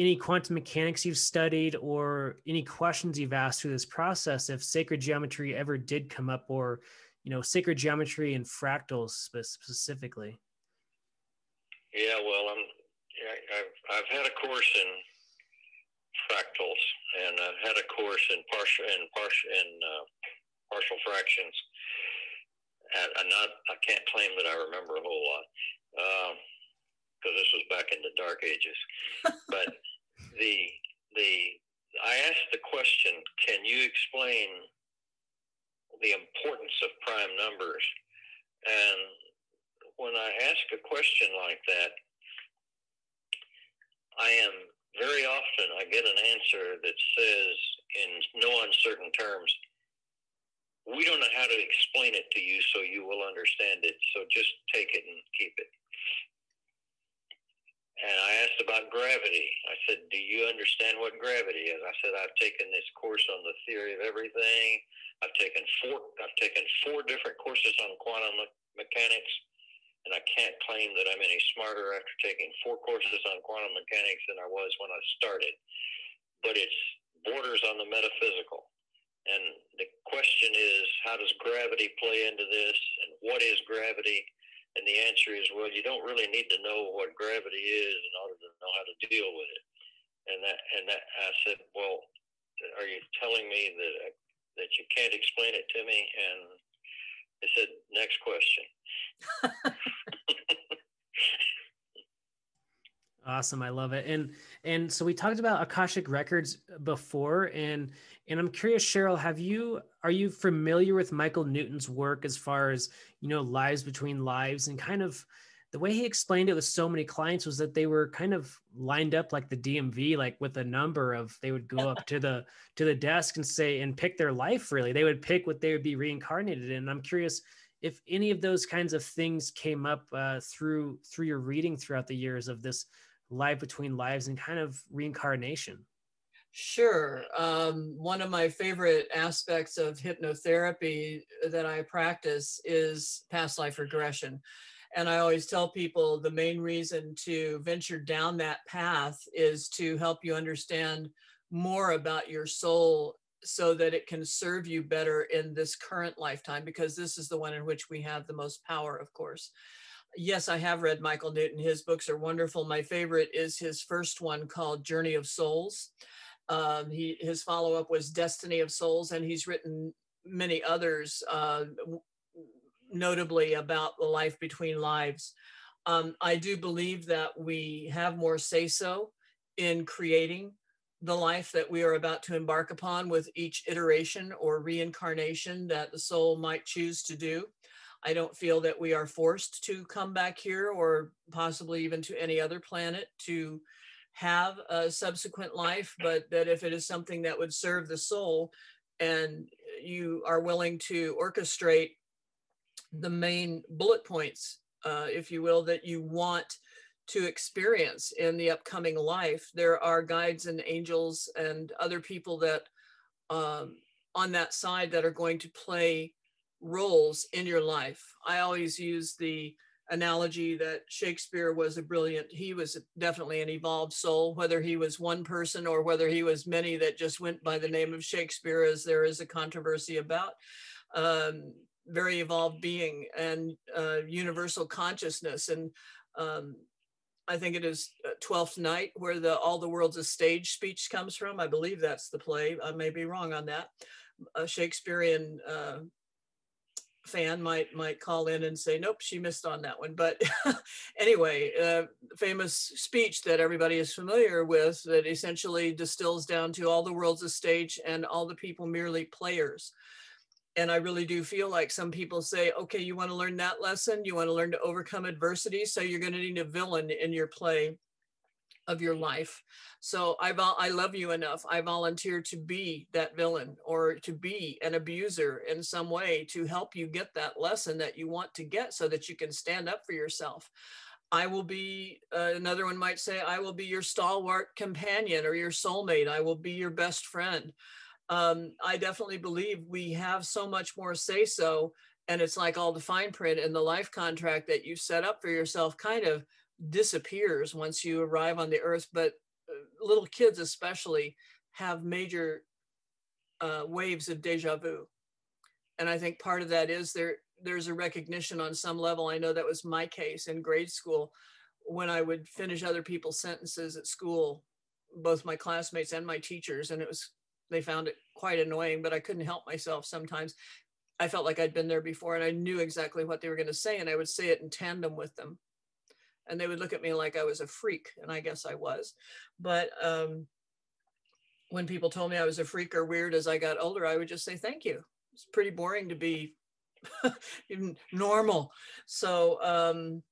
any quantum mechanics you've studied or any questions you've asked through this process if sacred geometry ever did come up or you know sacred geometry and fractals specifically? Yeah well i'm I've, I've had a course in fractals and i've had a course in partial in partial in uh, partial fractions. And I'm not i can't claim that i remember a whole lot because um, this was back in the dark ages. But the the I asked the question, can you explain the importance of prime numbers? And when I ask a question like that, I am very often I get an answer that says in no uncertain terms, we don't know how to explain it to you so you will understand it. So just take it and keep it. And I asked about gravity. I said, Do you understand what gravity is? I said, I've taken this course on the theory of everything. I've taken four I've taken four different courses on quantum mechanics, and I can't claim that I'm any smarter after taking four courses on quantum mechanics than I was when I started. But it's borders on the metaphysical. And the question is, how does gravity play into this? And what is gravity? And the answer is, well, you don't really need to know what gravity is in order to know how to deal with it. And that, and that, I said, well, are you telling me that that you can't explain it to me? And they said, next question. Awesome, I love it. And and so we talked about Akashic records before, and and I'm curious, Cheryl, have you are you familiar with Michael Newton's work as far as you know lives between lives and kind of the way he explained it with so many clients was that they were kind of lined up like the DMV, like with a number of they would go up to the to the desk and say and pick their life. Really, they would pick what they would be reincarnated in. I'm curious if any of those kinds of things came up uh, through through your reading throughout the years of this life between lives and kind of reincarnation. Sure. Um, one of my favorite aspects of hypnotherapy that I practice is past life regression. And I always tell people the main reason to venture down that path is to help you understand more about your soul so that it can serve you better in this current lifetime, because this is the one in which we have the most power, of course. Yes, I have read Michael Newton. His books are wonderful. My favorite is his first one called Journey of Souls. Um, he his follow up was Destiny of Souls, and he's written many others, uh, notably about the life between lives. Um, I do believe that we have more say so in creating the life that we are about to embark upon with each iteration or reincarnation that the soul might choose to do. I don't feel that we are forced to come back here or possibly even to any other planet to have a subsequent life, but that if it is something that would serve the soul and you are willing to orchestrate the main bullet points, uh, if you will, that you want to experience in the upcoming life, there are guides and angels and other people that um, on that side that are going to play roles in your life. I always use the analogy that Shakespeare was a brilliant, he was definitely an evolved soul, whether he was one person or whether he was many that just went by the name of Shakespeare, as there is a controversy about. Um, very evolved being and uh, universal consciousness. And um, I think it is uh, Twelfth Night where the All the World's a Stage speech comes from. I believe that's the play. I may be wrong on that. A Shakespearean uh, fan might might call in and say nope she missed on that one. But anyway uh, famous speech that everybody is familiar with that essentially distills down to all the world's a stage and all the people merely players. And i really do feel like some people say okay you want to learn that lesson? You want to learn to overcome adversity? So you're going to need a villain in your play of your life. So I I love you enough. I volunteer to be that villain or to be an abuser in some way to help you get that lesson that you want to get so that you can stand up for yourself. I will be uh, another one might say I will be your stalwart companion or your soulmate. I will be your best friend. Um, I definitely believe we have so much more say so and it's like all the fine print in the life contract that you set up for yourself kind of disappears once you arrive on the earth but uh, little kids especially have major uh, waves of deja vu. And i think part of that is there there's a recognition on some level. I know that was my case in grade school when i would finish other people's sentences at school both my classmates and my teachers and it was they found it quite annoying but i couldn't help myself sometimes. I felt like i'd been there before and i knew exactly what they were going to say and i would say it in tandem with them and they would look at me like I was a freak, and I guess I was. But um, when people told me I was a freak or weird as I got older, I would just say thank you. It's pretty boring to be normal. So um,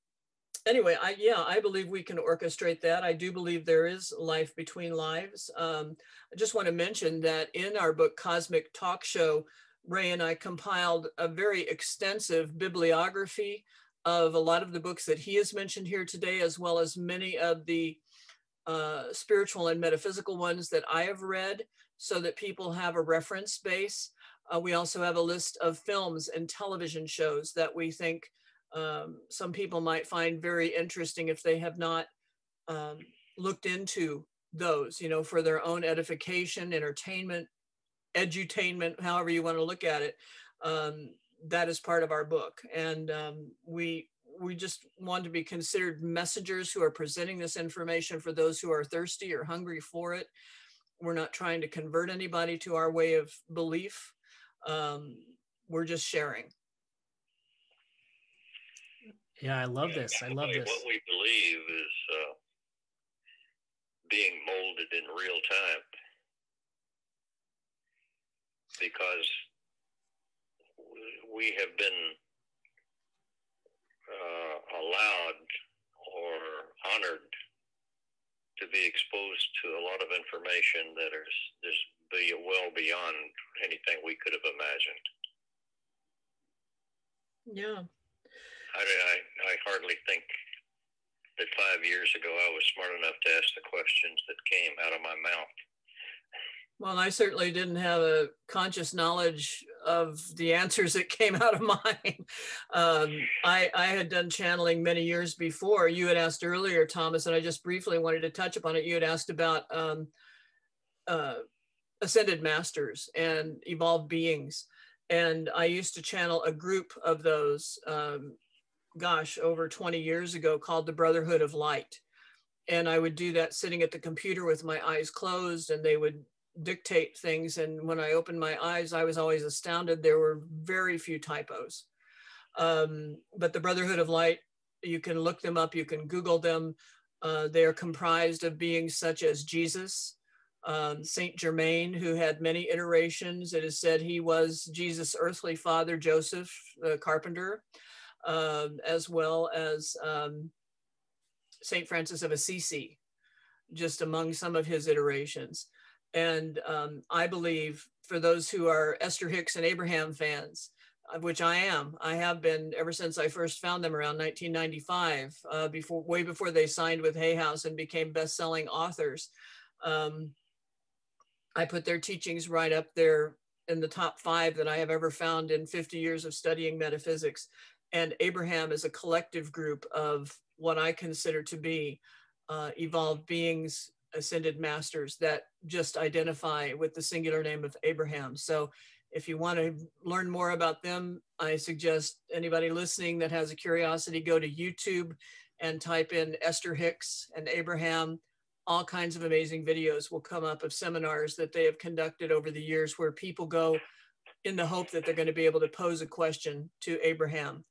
anyway, I yeah, I believe we can orchestrate that. I do believe there is life between lives. Um, I just want to mention that in our book Cosmic Talk Show, Ray and I compiled a very extensive bibliography of a lot of the books that he has mentioned here today, as well as many of the uh, spiritual and metaphysical ones that I have read, so that people have a reference base. Uh, we also have a list of films and television shows that we think um, some people might find very interesting if they have not um, looked into those, you know, for their own edification, entertainment, edutainment, however you want to look at it. Um, that is part of our book. And um, we we just want to be considered messengers who are presenting this information for those who are thirsty or hungry for it. We're not trying to convert anybody to our way of belief. Um, we're just sharing. Yeah, I love this. I love this. What we believe is uh, being molded in real time because we have been uh, allowed or honored to be exposed to a lot of information that is just be well beyond anything we could have imagined. Yeah. I, I, I hardly think that five years ago I was smart enough to ask the questions that came out of my mouth. Well, I certainly didn't have a conscious knowledge of the answers that came out of mine. Um, I, I, had done channeling many years before. You had asked earlier, Thomas, and I just briefly wanted to touch upon it. You had asked about um, uh, ascended masters and evolved beings. And I used to channel a group of those, um, gosh, over 20 years ago called the Brotherhood of Light. And I would do that sitting at the computer with my eyes closed, and they would dictate things. And when I opened my eyes, I was always astounded. There were very few typos. Um, but the Brotherhood of Light, you can look them up, you can Google them. Uh, they are comprised of beings such as Jesus, um, Saint Germain, who had many iterations. It is said he was Jesus' earthly father, Joseph, the carpenter, um, as well as um, Saint Francis of Assisi, just among some of his iterations. And um, I believe for those who are Esther Hicks and Abraham fans, uh, which I am, I have been ever since I first found them around 1995, uh, before way before they signed with Hay House and became best-selling authors. Um, I put their teachings right up there in the top five that I have ever found in 50 years of studying metaphysics. And Abraham is a collective group of what I consider to be uh, evolved beings ascended masters that just identify with the singular name of Abraham. So if you want to learn more about them, I suggest anybody listening that has a curiosity go to YouTube and type in Esther Hicks and Abraham. All kinds of amazing videos will come up of seminars that they have conducted over the years where people go in the hope that they're going to be able to pose a question to Abraham.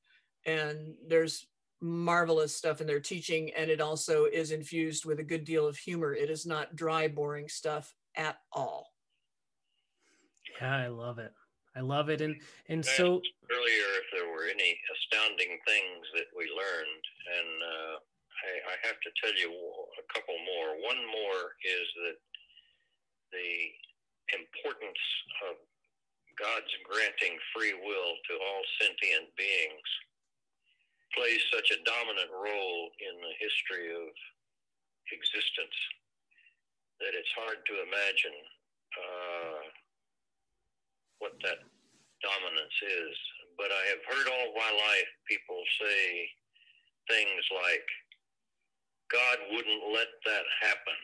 And there's marvelous stuff in their teaching and it also is infused with a good deal of humor. It is not dry boring stuff at all. Yeah i love it. I love it and and so earlier if there were any astounding things that we learned and uh, I, I have to tell you a couple more. One more is that the importance of god's granting free will to all sentient beings plays such a dominant role in the history of existence that it's hard to imagine uh, what that dominance is. But I have heard all my life people say things like, God wouldn't let that happen.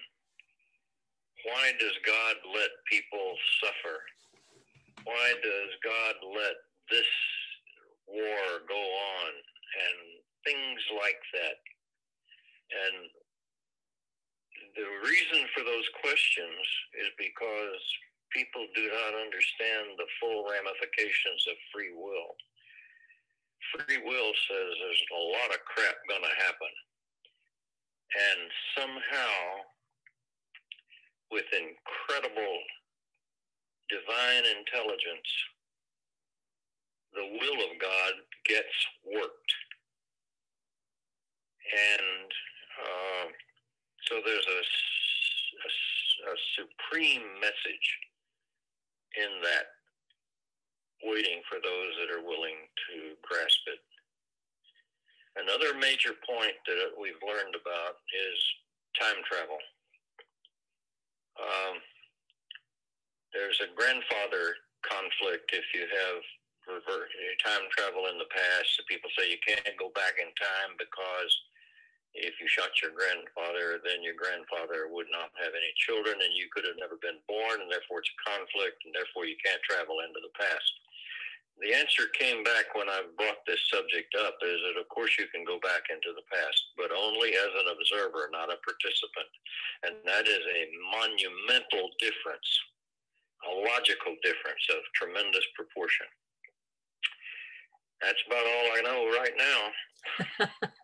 Why does God let people suffer? Why does God let this war go on? And things like that. And the reason for those questions is because people do not understand the full ramifications of free will. Free will says there's a lot of crap going to happen. And somehow, with incredible divine intelligence, the will of God gets worked. And uh, so there's a, a, a supreme message in that waiting for those that are willing to grasp it. Another major point that we've learned about is time travel. Um, there's a grandfather conflict if you have revert time travel in the past. People say you can't go back in time because if you shot your grandfather, then your grandfather would not have any children and you could have never been born, and therefore it's a conflict, and therefore you can't travel into the past. The answer came back when I brought this subject up is that, of course, you can go back into the past, but only as an observer, not a participant. And that is a monumental difference, a logical difference of tremendous proportion that's about all I know right now.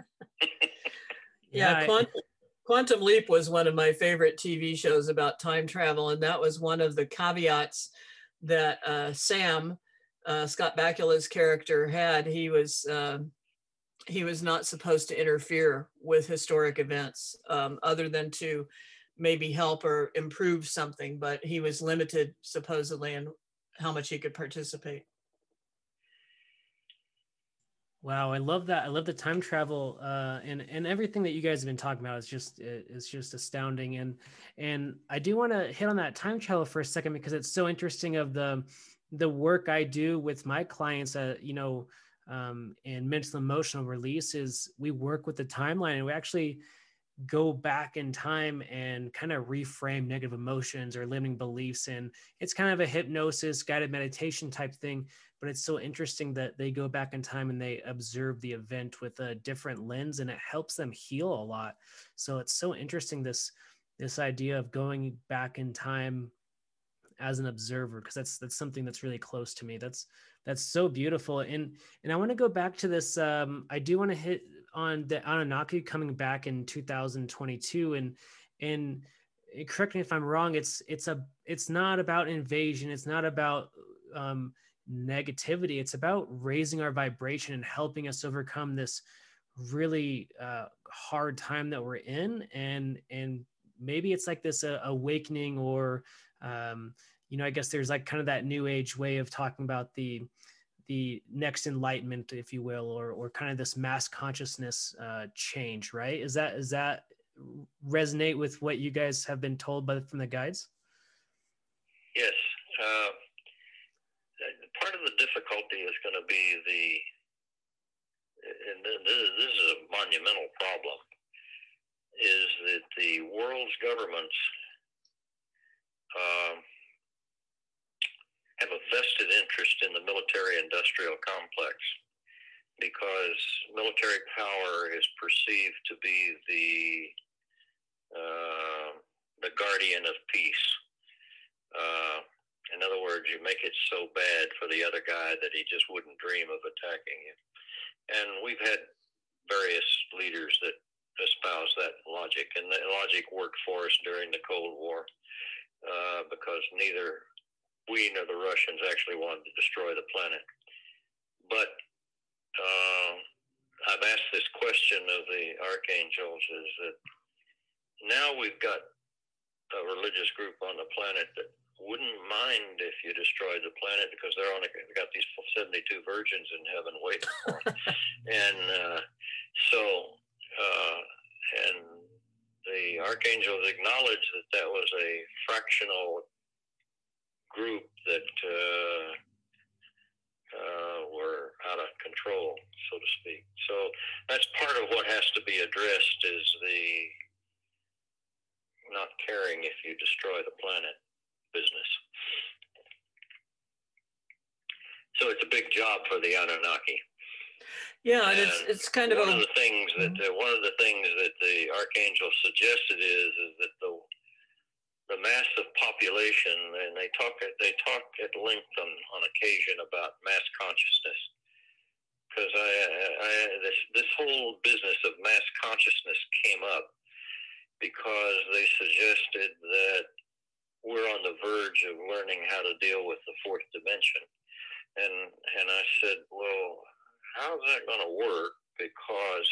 yeah, Quantum, Quantum Leap was one of my favorite TV shows about time travel, and that was one of the caveats that uh, Sam, uh, Scott Bakula's character, had. He was uh, he was not supposed to interfere with historic events, um, other than to maybe help or improve something, but he was limited supposedly in how much he could participate. Wow, I love that. I love the time travel uh, and and everything that you guys have been talking about is just is just astounding. And and I do want to hit on that time travel for a second because it's so interesting of the the work I do with my clients. Uh, you know, um, and mental emotional release is we work with the timeline and we actually go back in time and kind of reframe negative emotions or limiting beliefs and it's kind of a hypnosis guided meditation type thing but it's so interesting that they go back in time and they observe the event with a different lens and it helps them heal a lot. So it's so interesting this this idea of going back in time as an observer because that's that's something that's really close to me. That's that's so beautiful. And and i want to go back to this um i do want to hit on the anunnaki coming back in 2022 and and correct me if i'm wrong it's it's a it's not about invasion it's not about um negativity. It's about raising our vibration and helping us overcome this really uh, hard time that we're in. And and maybe it's like this uh, awakening or um, you know i guess there's like kind of that new age way of talking about the the next enlightenment if you will or or kind of this mass consciousness uh, change right? Is that is that resonate with what you guys have been told by from the guides? Yes. Uh, difficulty is going to be the and this, is a monumental problem is that the world's governments uh, have a vested interest in the military industrial complex because military power is perceived to be the uh, the guardian of peace. Uh, in other words, you make it so bad for the other guy that he just wouldn't dream of attacking you. And we've had various leaders that espouse that logic, and that logic worked for us during the Cold War uh, because neither we nor the Russians actually wanted to destroy the planet. But uh, I've asked this question of the archangels: is that now we've got a religious group on the planet that wouldn't mind if you destroyed the planet because they're only got these 72 virgins in heaven waiting for them. and uh, so, uh, and the archangels acknowledged that that was a fractional group that uh, uh, were out of control, so to speak. So that's part of what has to be addressed is the not caring if you destroy the planet business. So it's a big job for the Anunnaki. Yeah, and, and it's it's kind of one of the things that uh, one of the things that the archangel suggested is is that the the massive population, and they talk they talk at length on, on occasion about mass consciousness, because I, I this this whole business of mass consciousness came up because they suggested that we're on the verge of learning how to deal with the fourth dimension. And and I said, well, how's that going to work? Because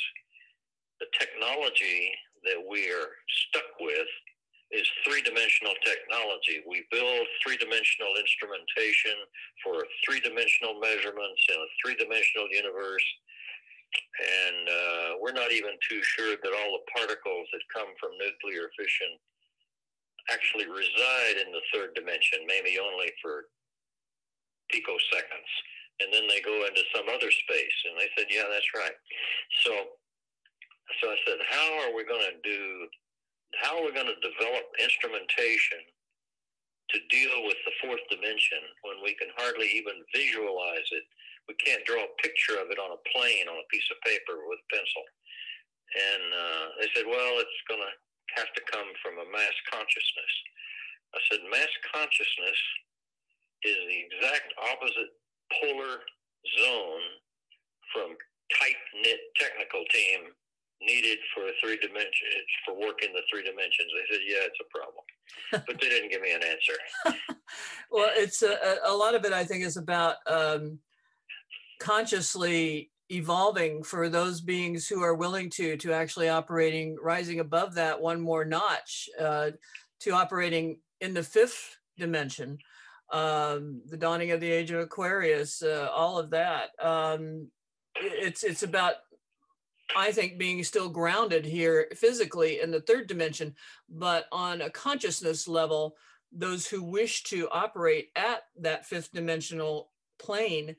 the technology that we are stuck with is three dimensional technology. We build three dimensional instrumentation for three dimensional measurements in a three dimensional universe. And uh, we're not even too sure that all the particles that come from nuclear fission actually reside in the third dimension, maybe only for picoseconds. And then they go into some other space. And they said, yeah, that's right. So, so I said, how are we going to do, how are we going to develop instrumentation to deal with the fourth dimension when we can hardly even visualize it? We can't draw a picture of it on a plane, on a piece of paper with pencil. And uh, they said, well, it's going to have to come from a mass consciousness. I said, mass consciousness is the exact opposite polar zone from tight knit technical team needed for a three dimension for working the three dimensions. They said, yeah, it's a problem, but they didn't give me an answer. well, it's a, a, lot of it. I think is about um, consciously evolving for those beings who are willing to to actually operating rising above that one more notch uh, to operating in the fifth dimension um, the dawning of the age of aquarius uh, all of that. Um, it's it's about I think being still grounded here physically in the third dimension, but on a consciousness level, those who wish to operate at that fifth dimensional plane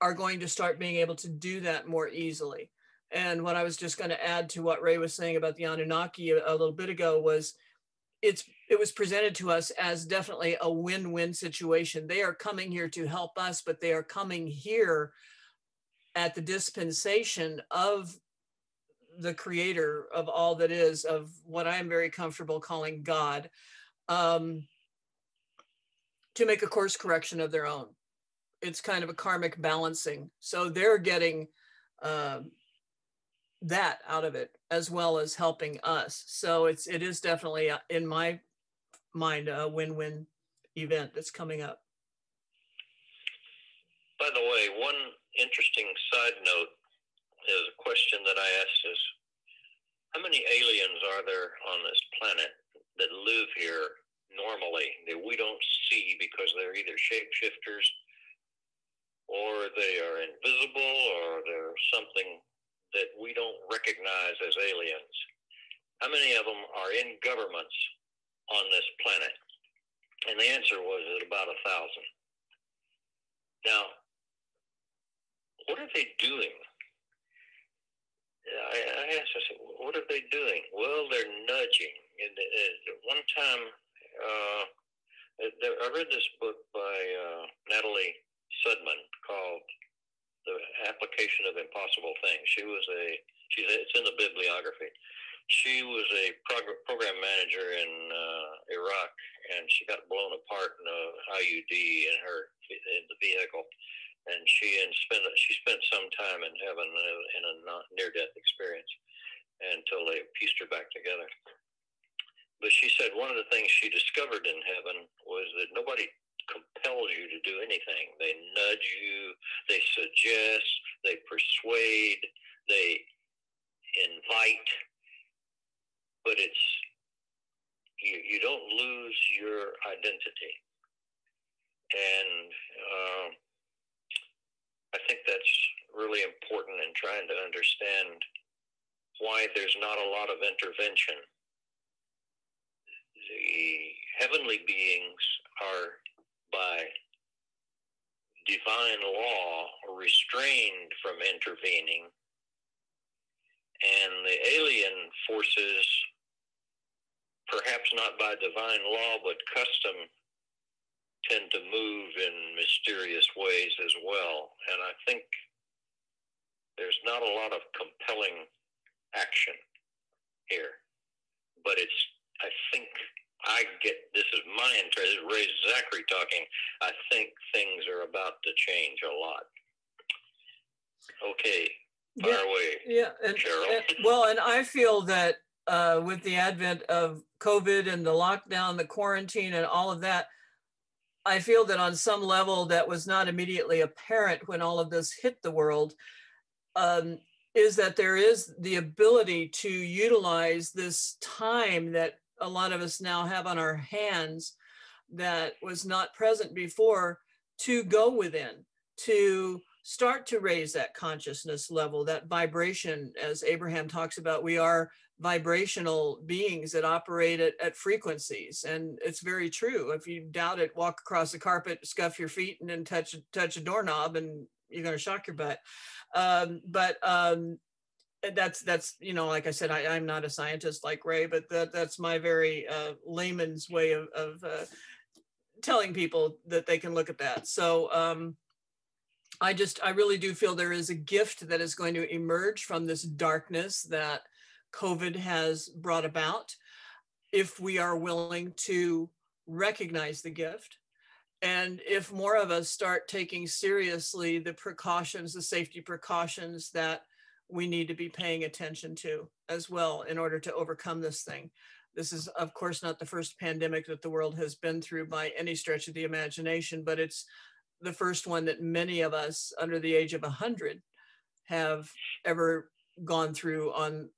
are going to start being able to do that more easily. And what I was just going to add to what Ray was saying about the Anunnaki a, a little bit ago was it's it was presented to us as definitely a win-win situation. They are coming here to help us, but they are coming here at the dispensation of the creator of all that is, of what I'm very comfortable calling God, um, to make a course correction of their own. It's kind of a karmic balancing. So they're getting uh, that out of it as well as helping us. So it's it is definitely uh, in my mind a win-win event that's coming up. By the way, one interesting side note is a question that I asked is how many aliens are there on this planet that live here normally that we don't see because they're either shapeshifters or they are invisible or they're something that we don't recognize as aliens? How many of them are in governments on this planet? And the answer was at about a thousand. Now, what are they doing? I, I asked, I said, what are they doing? Well, they're nudging. And at one time, uh, I read this book by uh, Natalie Sudman called "The Application of Impossible Things." She was a she's a, it's in the bibliography. She was a prog- program manager in uh, Iraq, and she got blown apart in a IUD in her in the vehicle and she and spent she spent some time in heaven in a near death experience until they pieced her back together. But she said one of the things she discovered in heaven was that nobody compels you to do anything. They nudge you, they suggest, they persuade, they invite, but it's you, you don't lose your identity. And uh, I think that's really important in trying to understand why there's not a lot of intervention. The heavenly beings are by divine law restrained from intervening, and the alien forces, perhaps not by divine law but custom, tend to move in mysterious ways as well. And I think there's not a lot of compelling action here. But it's, I think, I get this is my interest. Ray Zachary talking. I think things are about to change a lot. Okay, fire yeah, away. Yeah, and, and, well, and I feel that uh, with the advent of COVID and the lockdown, the quarantine, and all of that, I feel that on some level that was not immediately apparent when all of this hit the world um, is that there is the ability to utilize this time that a lot of us now have on our hands that was not present before to go within, to start to raise that consciousness level, that vibration, as Abraham talks about, we are vibrational beings that operate at, at frequencies. And it's very true. If you doubt it, walk across the carpet, scuff your feet, and then touch, touch a doorknob, and you're going to shock your butt. Um, but um, that's that's you know like i said I, am not a scientist like ray but that that's my very uh, layman's way of, of uh, telling people that they can look at that so um, i just i really do feel there is a gift that is going to emerge from this darkness that COVID has brought about if we are willing to recognize the gift. And if more of us start taking seriously the precautions, the safety precautions that we need to be paying attention to as well in order to overcome this thing. This is, of course, not the first pandemic that the world has been through by any stretch of the imagination, but it's the first one that many of us under the age of 100 have ever gone through on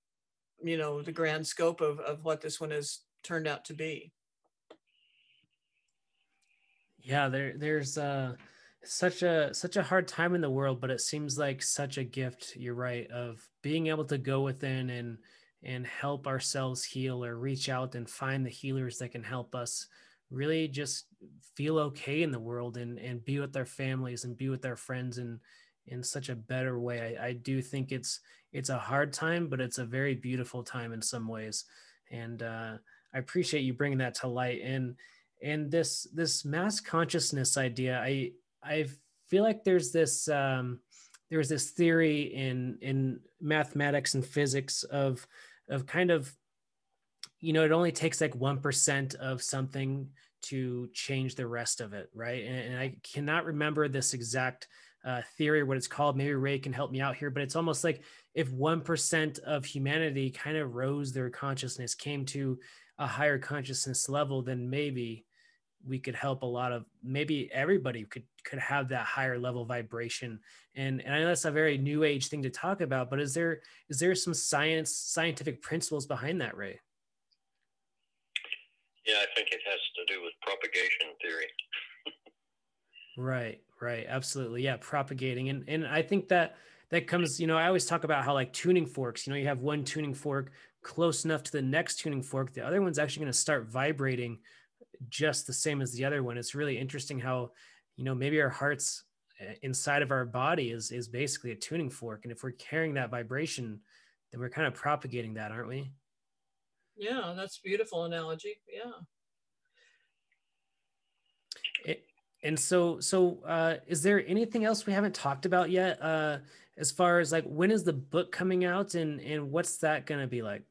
you know the grand scope of, of what this one has turned out to be yeah there there's uh such a such a hard time in the world but it seems like such a gift you're right of being able to go within and and help ourselves heal or reach out and find the healers that can help us really just feel okay in the world and and be with our families and be with our friends and in such a better way. I, I do think it's it's a hard time but it's a very beautiful time in some ways. And uh, i appreciate you bringing that to light. And and this this mass consciousness idea i i feel like there's this um there's this theory in in mathematics and physics of of kind of you know it only takes like 1% of something to change the rest of it right? And, and i cannot remember this exact uh, theory what it's called. Maybe ray can help me out here but it's almost like if 1% of humanity kind of rose their consciousness came to a higher consciousness level then maybe we could help a lot of maybe everybody could could have that higher level vibration. And and i know that's a very new age thing to talk about but is there is there some science scientific principles behind that ray? Yeah i think it has to do with propagation theory. Right right. Absolutely. Yeah propagating. And and i think that that comes you know i always talk about how like tuning forks you know you have one tuning fork close enough to the next tuning fork the other one's actually going to start vibrating just the same as the other one. It's really interesting how, you know, maybe our hearts eh, inside of our body is is basically a tuning fork, and if we're carrying that vibration, then we're kind of propagating that, aren't we? Yeah, that's beautiful analogy. Yeah. It, and so, so uh, is there anything else we haven't talked about yet? Uh, as far as like when is the book coming out, and and what's that going to be like?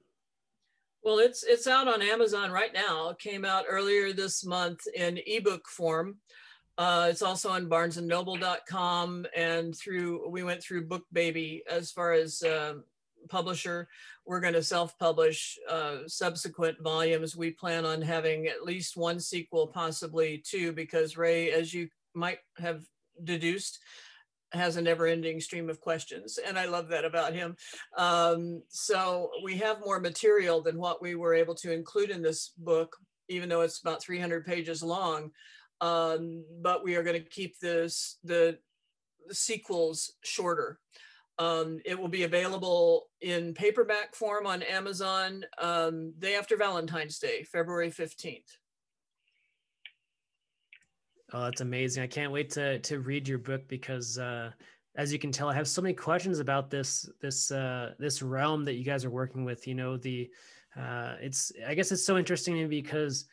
Well, it's it's out on Amazon right now. It came out earlier this month in ebook form. Uh, it's also on BarnesandNoble.com and through we went through BookBaby as far as uh, publisher. We're going to self-publish uh, subsequent volumes. We plan on having at least one sequel, possibly two, because Ray, as you might have deduced, has a never ending stream of questions. And I love that about him. Um, so we have more material than what we were able to include in this book, even though it's about 300 pages long. Um, but we are going to keep this, the, the sequels shorter. Um, it will be available in paperback form on Amazon um, day after Valentine's Day, February 15th. Oh, that's amazing! I can't wait to to read your book because, uh, as you can tell, I have so many questions about this this uh, this realm that you guys are working with. You know, the uh, it's I guess it's so interesting because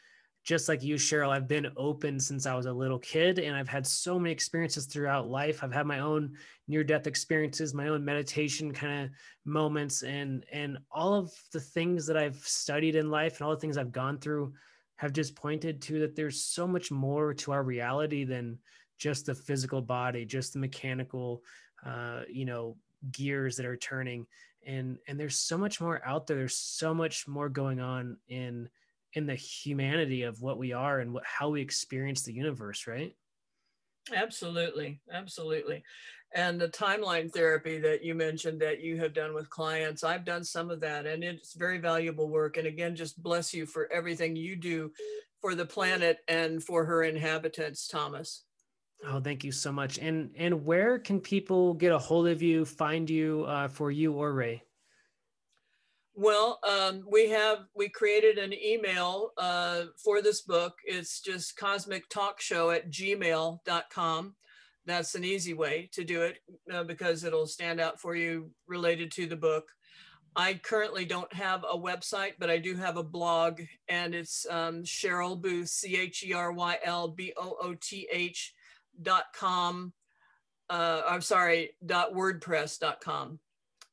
just like you, Cheryl, I've been open since I was a little kid, and I've had so many experiences throughout life. I've had my own near death experiences, my own meditation kind of moments, and and all of the things that I've studied in life and all the things I've gone through have just pointed to that there's so much more to our reality than just the physical body, just the mechanical, uh, you know, gears that are turning. And and there's so much more out there. There's so much more going on in in the humanity of what we are and what how we experience the universe, right? Absolutely, absolutely and the timeline therapy that you mentioned that you have done with clients i've done some of that and it's very valuable work and again just bless you for everything you do for the planet and for her inhabitants thomas. Oh thank you so much and and where can people get a hold of you find you uh, for you or ray? Well, um, we have we created an email uh, for this book. It's just cosmic talk show at gmail.com that's an easy way to do it uh, because it'll stand out for you related to the book. I currently don't have a website, but I do have a blog, and it's um, Cheryl Booth, C H E R Y L B O O T H dot com. Uh, I'm sorry, dot WordPress dot com.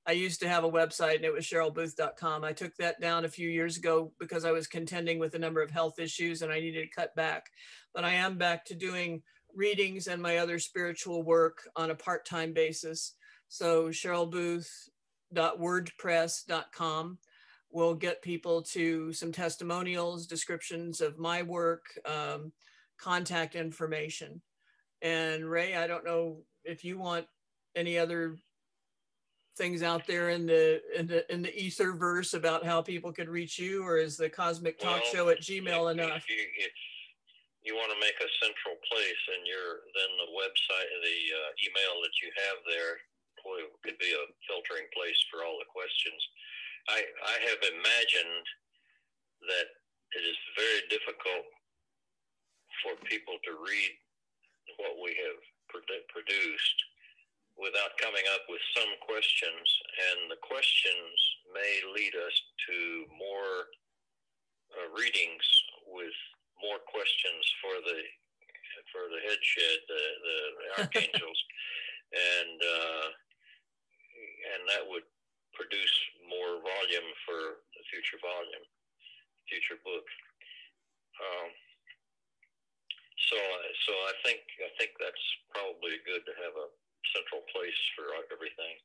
I used to have a website and it was CherylBooth.com. I took that down a few years ago because I was contending with a number of health issues and I needed to cut back. But I am back to doing readings and my other spiritual work on a part-time basis. So CherylBooth.wordpress.com will get people to some testimonials, descriptions of my work, um, contact information. And Ray, I don't know if you want any other things out there in the in the in the etherverse about how people could reach you, or is the Cosmic Talk well, Show at Gmail enough? You, want to make a central place, and your then the website, the uh, email that you have there, could be a filtering place for all the questions. I I have imagined that it is very difficult for people to read what we have produced without coming up with some questions, and the questions may lead us to more uh, readings with more questions for the for the headshed, the the, the archangels, and uh, and that would produce more volume for the future volume, future book. Um, so so I think I think that's probably good to have a central place for everything.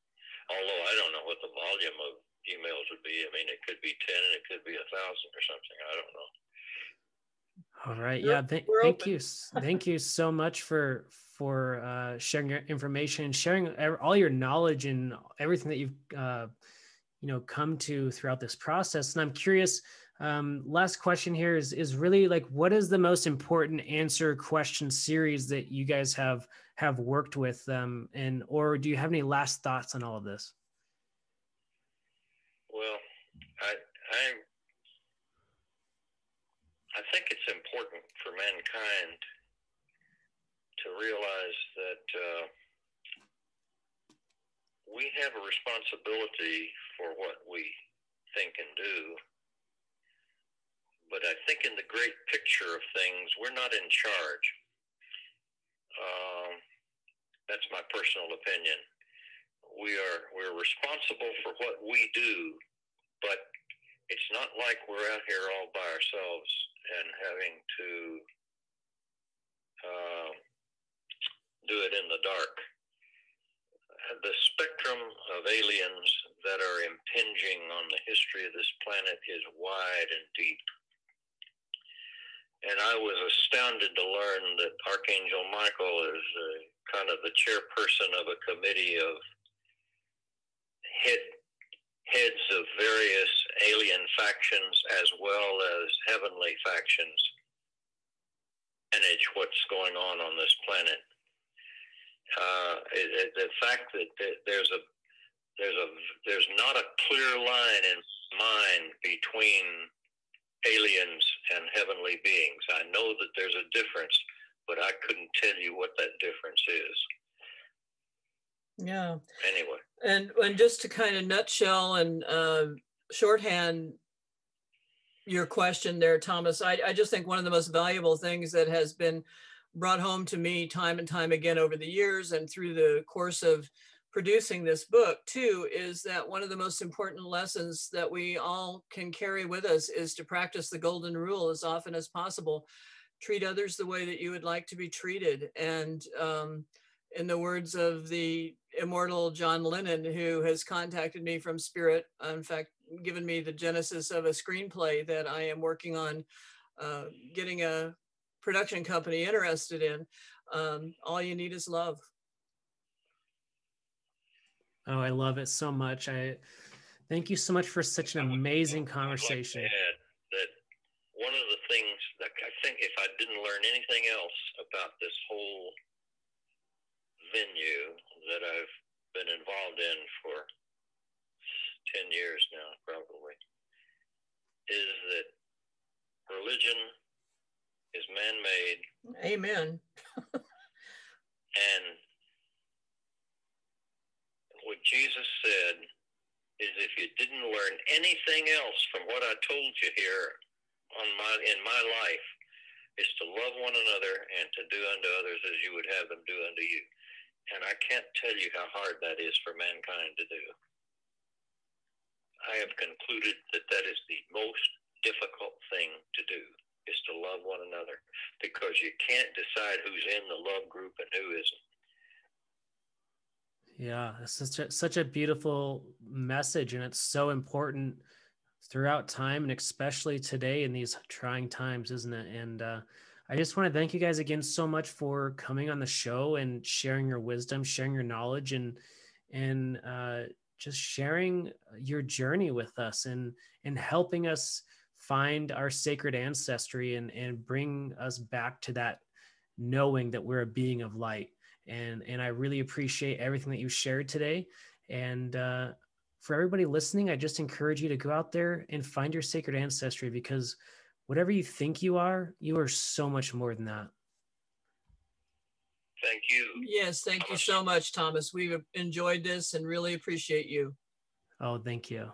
Although I don't know what the volume of emails would be. I mean, it could be ten, and it could be a thousand or something. I don't know. All right. Yeah. Th- thank you. thank you so much for for uh, sharing your information sharing all your knowledge and everything that you've uh, you know come to throughout this process. And I'm curious. Um, last question here is is really like what is the most important answer question series that you guys have have worked with them and or do you have any last thoughts on all of this? Well, I I I think it's important for mankind to realize that uh, we have a responsibility for what we think and do. But I think in the great picture of things, we're not in charge. Um, that's my personal opinion. We are we're responsible for what we do, but it's not like we're out here all by ourselves and having to uh, do it in the dark. The spectrum of aliens that are impinging on the history of this planet is wide and deep. And I was astounded to learn that Archangel Michael is uh, kind of the chairperson of a committee of head heads of various alien factions as well as heavenly factions manage what's going on on this planet. Uh, it, it, the fact that there's a there's a there's not a clear line in mind between aliens and heavenly beings. I know that there's a difference, but I couldn't tell you what that difference is. Yeah. Anyway. And and just to kind of nutshell and uh, shorthand your question there, Thomas, I, I just think one of the most valuable things that has been brought home to me time and time again over the years and through the course of producing this book too is that one of the most important lessons that we all can carry with us is to practice the golden rule as often as possible treat others the way that you would like to be treated and um, in the words of the immortal John Lennon, who has contacted me from Spirit, in fact, given me the genesis of a screenplay that I am working on uh, getting a production company interested in. Um, all you need is love. Oh, I love it so much. I thank you so much for such an amazing conversation. Like that one of the things that I think if I didn't learn anything else about this whole venue that I've been involved in for 10 years now, probably, is that religion is man made. Amen. and what Jesus said is if you didn't learn anything else from what I told you here on my in my life is to love one another and to do unto others as you would have them do unto you. And I can't tell you how hard that is for mankind to do. I have concluded that that is the most difficult thing to do is to love one another because you can't decide who's in the love group and who isn't. Yeah, it's such a, such a beautiful message, and it's so important throughout time, and especially today in these trying times, isn't it? And uh, I just want to thank you guys again so much for coming on the show and sharing your wisdom, sharing your knowledge, and and uh, just sharing your journey with us and and helping us find our sacred ancestry and and bring us back to that knowing that we're a being of light. And and i really appreciate everything that you shared today. And uh, for everybody listening i just encourage you to go out there and find your sacred ancestry because whatever you think you are you are so much more than that Thank you. Yes, thank you so much, Thomas. We've enjoyed this and really appreciate you. oh thank you